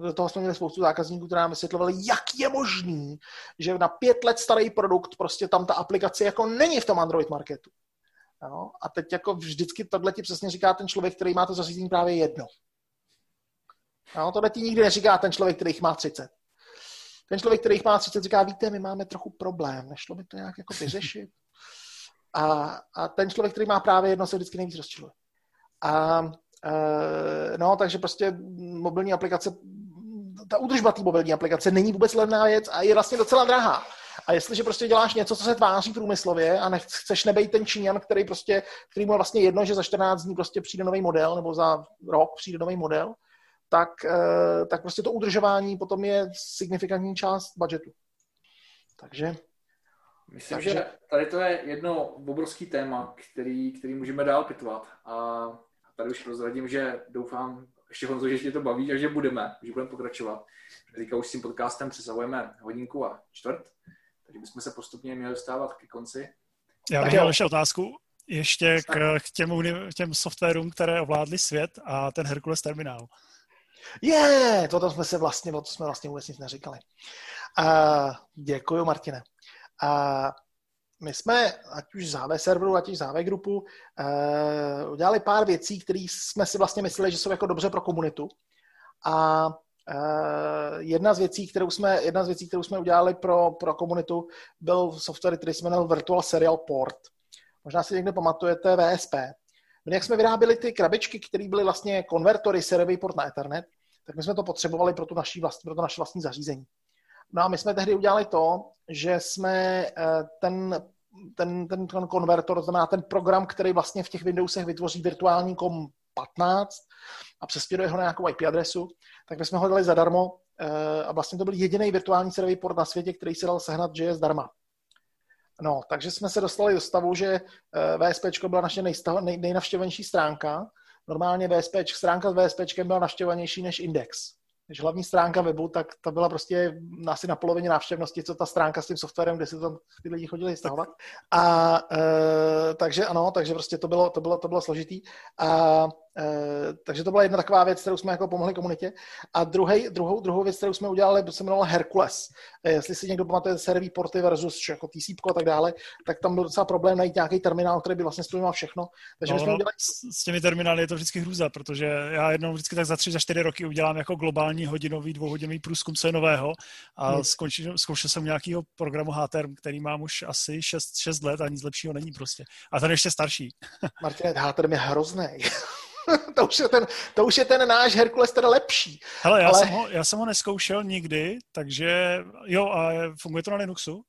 do toho jsme měli spoustu zákazníků, které nám vysvětlovali, jak je možný, že na pět let starý produkt prostě tam ta aplikace jako není v tom Android marketu. No, a teď jako vždycky tohle ti přesně říká ten člověk, který má to zařízení právě jedno. No, tohle ti nikdy neříká ten člověk, který jich má 30 ten člověk, který jich má 30, říká, víte, my máme trochu problém, nešlo by to nějak jako vyřešit. A, a ten člověk, který má právě jedno, se vždycky nejvíc rozčiluje. A e, no, takže prostě mobilní aplikace, ta údržba té mobilní aplikace není vůbec levná věc a je vlastně docela drahá. A jestliže prostě děláš něco, co se tváří průmyslově a nechceš nebejt ten Číňan, který prostě, který mu je vlastně jedno, že za 14 dní prostě přijde nový model, nebo za rok přijde nový model, tak, eh, tak prostě to udržování potom je signifikantní část budgetu. Takže Myslím, takže... že tady to je jedno obrovský téma, který, který můžeme dál pitvat. A tady už prozradím, že doufám, ještě Honzo, že tě to baví a že budeme, že budeme pokračovat. Teďka už s tím podcastem přesahujeme hodinku a čtvrt, takže bychom se postupně měli dostávat ke konci. Já bych měl ještě otázku. ještě k, k těm, těm softwarům, které ovládly svět a ten Hercules terminál. Je, yeah, toto jsme se vlastně, to jsme vlastně vůbec nic neříkali. Uh, děkuji, Martine. Uh, my jsme, ať už záve serveru, ať už záve grupu, uh, udělali pár věcí, které jsme si vlastně mysleli, že jsou jako dobře pro komunitu. A uh, jedna z věcí, kterou jsme, jedna z věcí, kterou jsme udělali pro, pro komunitu, byl software, který se jmenoval Virtual Serial Port. Možná si někde pamatujete VSP. My, jak jsme vyráběli ty krabičky, které byly vlastně konvertory seriový port na Ethernet, tak my jsme to potřebovali pro, tu naší vlast, pro to naše vlastní zařízení. No a my jsme tehdy udělali to, že jsme eh, ten, ten, ten, ten konvertor, to znamená ten program, který vlastně v těch Windowsech vytvoří virtuální kom 15 a přespěruje ho na nějakou IP adresu, tak my jsme ho dali zadarmo eh, a vlastně to byl jediný virtuální serverový port na světě, který se dal sehnat, že je zdarma. No, takže jsme se dostali do stavu, že eh, VSP byla naše nej, nejnavštěvenější stránka. Normálně VSP, stránka s VSP byla navštěvanější než Index. Když hlavní stránka webu, tak ta byla prostě asi na polovině návštěvnosti, co ta stránka s tím softwarem, kde si tam ty lidi chodili stahovat. A e, takže ano, takže prostě to bylo, to bylo, to bylo složitý. A takže to byla jedna taková věc, kterou jsme jako pomohli komunitě. A druhý, druhou, druhou věc, kterou jsme udělali, se jmenovala Hercules. Uh, jestli si někdo pamatuje serví porty versus jako TCP a tak dále, tak tam byl docela problém najít nějaký terminál, který by vlastně splňoval všechno. Takže no, jsme no, udělali... s, s těmi terminály je to vždycky hrůza, protože já jednou vždycky tak za tři, za čtyři roky udělám jako globální hodinový, dvouhodinový průzkum, co je nového a hmm. skončil, zkoušel jsem nějakého programu HTRM, který mám už asi 6, 6 let a nic lepšího není prostě. A ten ještě starší. [LAUGHS] Martin, HTRM je hrozný. [LAUGHS] [LAUGHS] to, už je ten, to už je ten náš Herkules teda lepší. Hele, já, Ale... jsem ho, já jsem ho neskoušel nikdy, takže jo, a funguje to na Linuxu?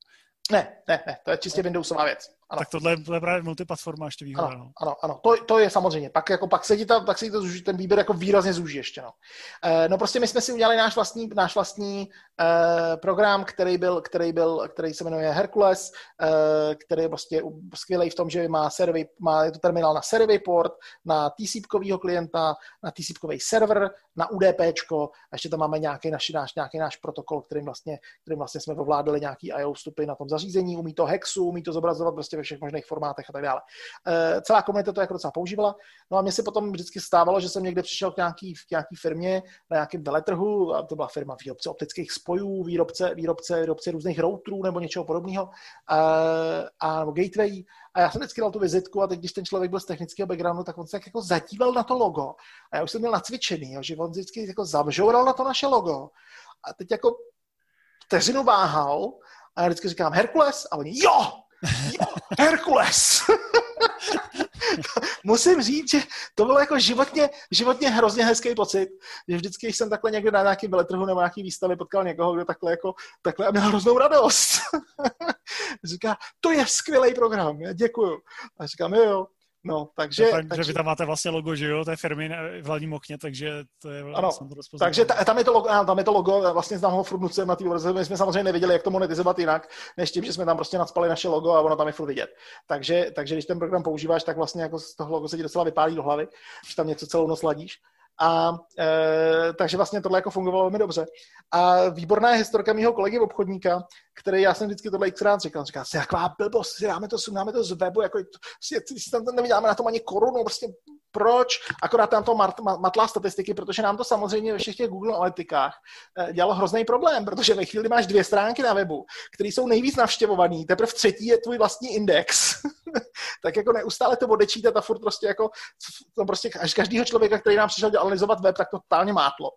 Ne, ne, ne, to je čistě Windowsová věc. Ano. Tak tohle, je právě multiplatforma ještě výhoda. Ano, no. ano, ano. To, to, je samozřejmě. Pak, jako, pak se ti ta, pak se ti to zúží, ten výběr jako výrazně zúží ještě. No. E, no prostě my jsme si udělali náš vlastní, náš vlastní e, program, který byl, který byl, který se jmenuje Hercules, e, který je prostě skvělý v tom, že má, servy, má je to terminál na servy port, na tcp klienta, na tcp server, na UDP, a ještě tam máme nějaký naši, náš, nějaký náš protokol, kterým vlastně, kterým vlastně jsme ovládali nějaký IO vstupy na tom zařízení, umí to hexu, umí to zobrazovat prostě ve všech možných formátech a tak dále. E, celá komunita to jako docela používala. No a mně se potom vždycky stávalo, že jsem někde přišel k nějaký, k nějaký firmě na nějakém veletrhu, a to byla firma výrobce optických spojů, výrobce, výrobce, výrobce různých routerů nebo něčeho podobného, e, a, nebo gateway. A já jsem vždycky dal tu vizitku a teď, když ten člověk byl z technického backgroundu, tak on se jako zadíval na to logo. A já už jsem měl nacvičený, že on vždycky jako zamžoural na to naše logo. A teď jako vteřinu váhal a já vždycky říkám Herkules a oni jo, Herkules. [LAUGHS] Musím říct, že to bylo jako životně, životně hrozně hezký pocit, že vždycky, když jsem takhle někde na nějakém veletrhu nebo nějaký výstavě potkal někoho, kdo takhle jako, takhle a měl hroznou radost. [LAUGHS] Říká, to je skvělý program, já děkuju. A říkám, jo, jo, No, takže, tak, takže... Že vy tam máte vlastně logo, že jo, té firmy v hlavním okně, takže to je ano, takže ta, tam, je to logo, tam je to logo, vlastně znám ho furt na té obrazovce, my jsme samozřejmě nevěděli, jak to monetizovat jinak, než tím, že jsme tam prostě nadspali naše logo a ono tam je furt vidět. Takže, takže když ten program používáš, tak vlastně jako z toho logo se ti docela vypálí do hlavy, když tam něco celou noc ladíš. A e, takže vlastně tohle jako fungovalo velmi dobře. A výborná je historka mého kolegy obchodníka, který já jsem vždycky tohle xkrát říkal, říká si, jaká blbost, si dáme to, dáme to z webu, jako, si, si tam nevydáme na tom ani korunu, prostě proč, akorát tam to mat, matlá statistiky, protože nám to samozřejmě ve všech těch Google analytikách eh, dělalo hrozný problém, protože ve chvíli máš dvě stránky na webu, které jsou nejvíc navštěvované, teprve třetí je tvůj vlastní index, [LAUGHS] tak jako neustále to odečítat a furt prostě jako, to prostě až každýho člověka, který nám přišel analyzovat web, tak to totálně mátlo.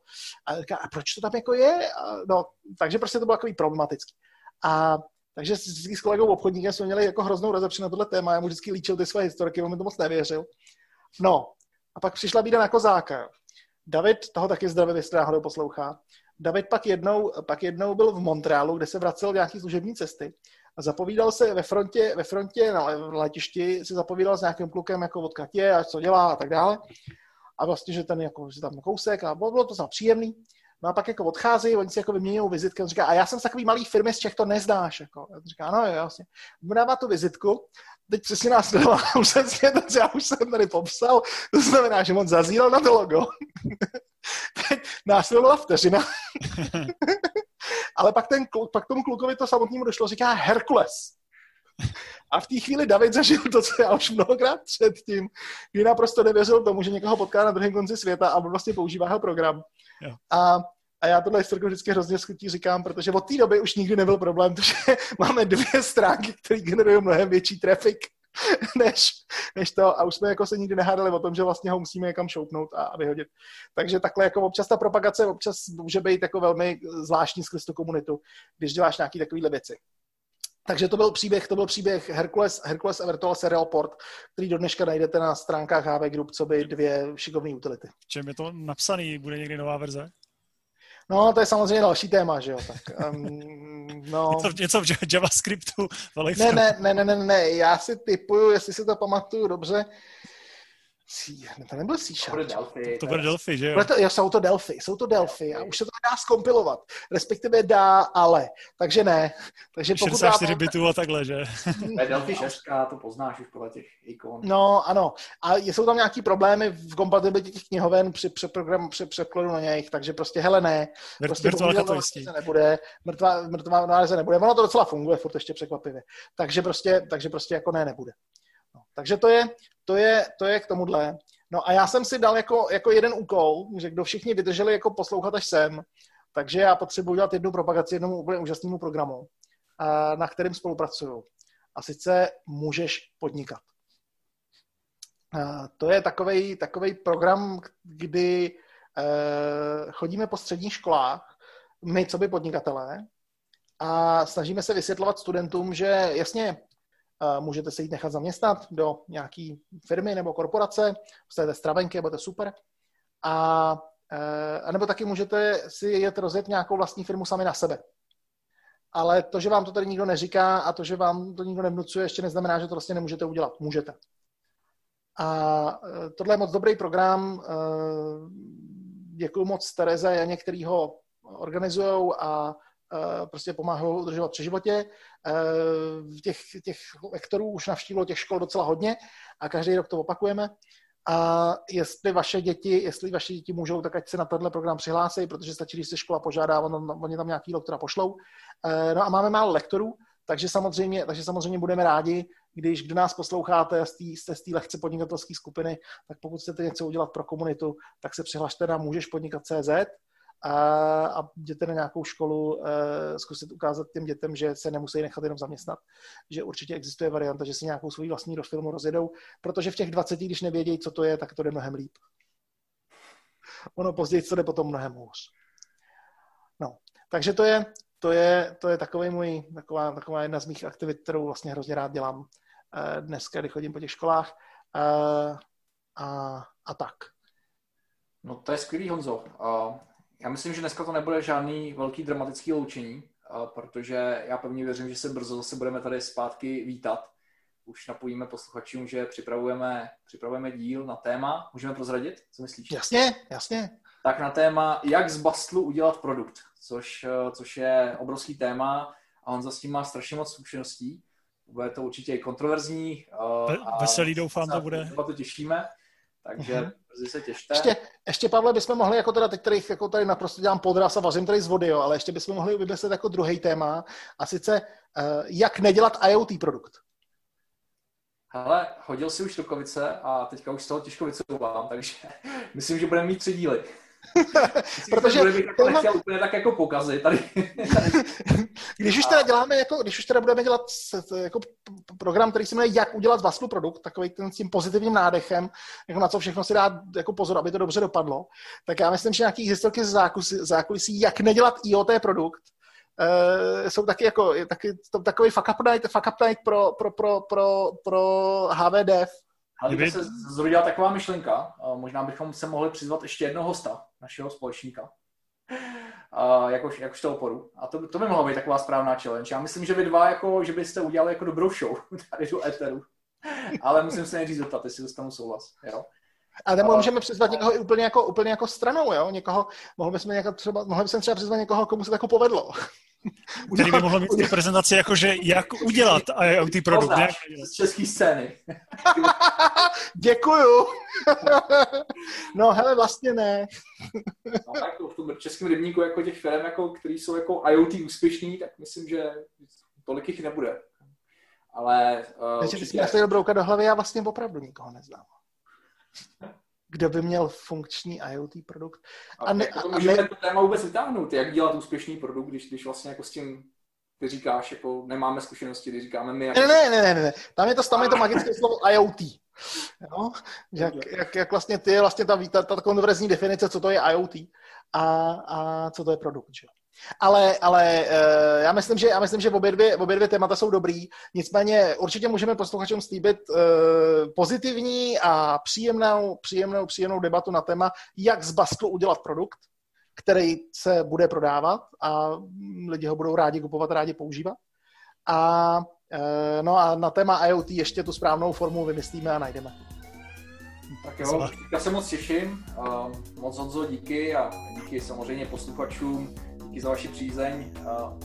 A, říká, a proč to tam jako je? A, no, takže prostě to bylo takový problematický. A takže s, s kolegou obchodníkem jsme měli jako hroznou rozepři na tohle téma, já mu vždycky líčil ty své historky, on mi to moc nevěřil. No, a pak přišla bída na kozáka. David, toho taky zdravě, jestli náhodou poslouchá. David pak jednou, pak jednou byl v Montrealu, kde se vracel nějaký služební cesty a zapovídal se ve frontě, ve frontě na letišti, se zapovídal s nějakým klukem, jako od Katě a co dělá a tak dále. A vlastně, že ten jako, že tam kousek a bylo, to za příjemný. No a pak jako odchází, oni si jako vyměňují vizitky. On říká, a já jsem z takový malý firmy, z Čech to neznáš. Jako. On říká, no jo, vlastně. Mu dává tu vizitku, teď přesně nás přesně [LAUGHS] to, co já už jsem tady popsal, to znamená, že on zazíral na to logo. [LAUGHS] teď následovala vteřina. [LAUGHS] Ale pak, ten pak tomu klukovi to samotnému došlo, říká Herkules. A v té chvíli David zažil to, co já už mnohokrát předtím, kdy naprosto nevěřil tomu, že někoho potká na druhém konci světa a vlastně používá jeho program. A a já tohle historiku vždycky hrozně schutí říkám, protože od té doby už nikdy nebyl problém, [LAUGHS] protože máme dvě stránky, které generují mnohem větší trafik [LAUGHS] než, než to a už jsme jako se nikdy nehádali o tom, že vlastně ho musíme někam šoupnout a, a vyhodit. Takže takhle jako občas ta propagace občas může být jako velmi zvláštní skrz tu komunitu, když děláš nějaké takovéhle věci. Takže to byl příběh, to byl příběh Hercules, Hercules a Virtual Serial Port, který do dneška najdete na stránkách HV Group, co by dvě šikovné utility. Čem je to napsaný? Bude někdy nová verze? No, to je samozřejmě další téma, že jo. Tak, um, no. něco, [LAUGHS] něco v JavaScriptu. Ne, ne, ne, ne, ne, ne, já si typuju, jestli si to pamatuju dobře, C, to nebyl C Sharp. To Delphi. To bude Delphi, že jo? to, jo? Jsou to Delphi, jsou to Delphi a už se to dá skompilovat. Respektive dá, ale. Takže ne. Takže pokud 64 dá, bitů a takhle, že? To je Delphi 6, to poznáš už podle těch ikon. No, ano. A jsou tam nějaký problémy v kompatibilitě těch knihoven při přeprogram, při překladu na něj, takže prostě hele ne. Prostě virtuálka to jistý. nebude, mrtvá, mrtvá náleзе nebude. Ono to docela funguje, furt ještě překvapivě. Takže prostě, takže prostě jako ne, nebude. Takže to je, to je, to je k tomuhle. No a já jsem si dal jako, jako jeden úkol, že kdo všichni vydrželi jako poslouchat až sem, takže já potřebuji dělat jednu propagaci jednomu úplně úžasnému programu, na kterým spolupracuju. A sice můžeš podnikat. To je takový takovej program, kdy eh, chodíme po středních školách, my, co by podnikatelé, a snažíme se vysvětlovat studentům, že jasně, můžete se jít nechat zaměstnat do nějaké firmy nebo korporace, jste stravenky, budete super. A, e, a nebo taky můžete si jet rozjet nějakou vlastní firmu sami na sebe. Ale to, že vám to tady nikdo neříká a to, že vám to nikdo nevnucuje, ještě neznamená, že to vlastně nemůžete udělat. Můžete. A e, tohle je moc dobrý program. Děkuji moc Tereze a Janě, který ho organizují a Eh, prostě pomáhají udržovat při životě. Eh, těch, těch lektorů už navštívilo těch škol docela hodně a každý rok to opakujeme. A jestli vaše děti, jestli vaše děti můžou, tak ať se na tenhle program přihlásí, protože stačí, když se škola požádá, on, oni tam nějaký lektora pošlou. Eh, no a máme málo lektorů, takže samozřejmě, takže samozřejmě budeme rádi, když kdo nás posloucháte jste z té lehce podnikatelské skupiny, tak pokud chcete něco udělat pro komunitu, tak se přihlašte na můžeš podnikat CZ a, a jděte na nějakou školu uh, zkusit ukázat těm dětem, že se nemusí nechat jenom zaměstnat, že určitě existuje varianta, že si nějakou svou vlastní filmu rozjedou, protože v těch 20, když nevědějí, co to je, tak to jde mnohem líp. Ono později to jde potom mnohem hůř. No, takže to je, to je, to je takový můj, taková, taková jedna z mých aktivit, kterou vlastně hrozně rád dělám uh, dneska, kdy chodím po těch školách uh, a, a tak. No to je skvělý, Honzo. Uh, já myslím, že dneska to nebude žádný velký dramatický loučení, protože já pevně věřím, že se brzo zase budeme tady zpátky vítat. Už napojíme posluchačům, že připravujeme, připravujeme díl na téma. Můžeme prozradit? Co myslíš? Jasně, jasně. Tak na téma, jak z bastlu udělat produkt, což, což je obrovský téma a on s tím má strašně moc zkušeností. Bude to určitě kontroverzní. Veselý doufám, to bude. to těšíme. Takže uh-huh. brzy se těšte. Ještě, ještě, Pavle, bychom mohli, jako teda teď tady, jako tady naprosto dělám podraz a vařím tady z vody, jo, ale ještě bychom mohli vymyslet jako druhý téma, a sice uh, jak nedělat IoT produkt. Hele, hodil si už rukovice a teďka už z toho těžko vycouvám, takže [LAUGHS] myslím, že budeme mít tři díly. Protože to bych jako nechtěl úplně tak jako pokazit tady. [LAUGHS] když už teda děláme, jako, když už teda budeme dělat jako program, který se jmenuje Jak udělat z produkt, takový ten s tím pozitivním nádechem, jako na co všechno si dát jako pozor, aby to dobře dopadlo, tak já myslím, že nějaký historky z zákulisí, zákulisí jak nedělat IoT produkt, Uh, jsou taky jako, taky, to, takový fuck up night, fuck up night pro, pro, pro, pro, pro HVDF, ale Kdyby... se zrodila taková myšlenka, možná bychom se mohli přizvat ještě jednoho hosta, našeho společníka, jakož, jakož to oporu. A to, to by mohla být taková správná challenge. Já myslím, že vy dva, jako, že byste udělali jako dobrou show [LAUGHS] tady do Eteru. Ale musím se nejdřív zeptat, jestli dostanu souhlas. Jo? A nebo můžeme přizvat někoho úplně jako, úplně jako stranou, jo? Někoho, mohli bychom, jako třeba, mohli bychom třeba přizvat někoho, komu se to jako povedlo. [LAUGHS] Který by mohl mít tu prezentaci jakože jak udělat IoT produkt. ne? Z české scény. [LAUGHS] Děkuju. [LAUGHS] no hele, vlastně ne. no tak v tom českém rybníku jako těch firm, jako, který jsou jako IoT úspěšný, tak myslím, že tolik jich nebude. ale... Uh, Takže ty jsi mi brouka do hlavy, já vlastně opravdu nikoho neznám. Kdo by měl funkční IoT produkt. A, a, ne, jako a můžeme ne... to téma vůbec vytáhnout, jak dělat úspěšný produkt, když, když vlastně jako s tím ty říkáš, jako nemáme zkušenosti, když říkáme my. Jako... Ne, ne, ne, ne, ne, tam je to, tam je to magické [LAUGHS] slovo IoT. Jo? Jak, jak, jak, vlastně ty, vlastně ta, ta, ta konverzní definice, co to je IoT a, a co to je produkt. Že? Ale, ale uh, já myslím, že, já myslím, že obě dvě, obě dvě témata jsou dobrý. Nicméně určitě můžeme posluchačům slíbit uh, pozitivní a příjemnou, příjemnou, příjemnou debatu na téma, jak z Basklu udělat produkt, který se bude prodávat a lidi ho budou rádi kupovat, rádi používat. A, uh, no a na téma IoT ještě tu správnou formu vymyslíme a najdeme. Tak jo, já se moc těším. Moc Honzo, díky a díky samozřejmě posluchačům díky za vaši přízeň.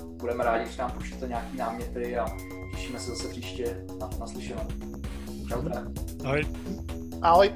Budeme rádi, když nám pošlete nějaké náměty a těšíme se zase příště na naslyšenou. Čau, Ahoj. Ahoj.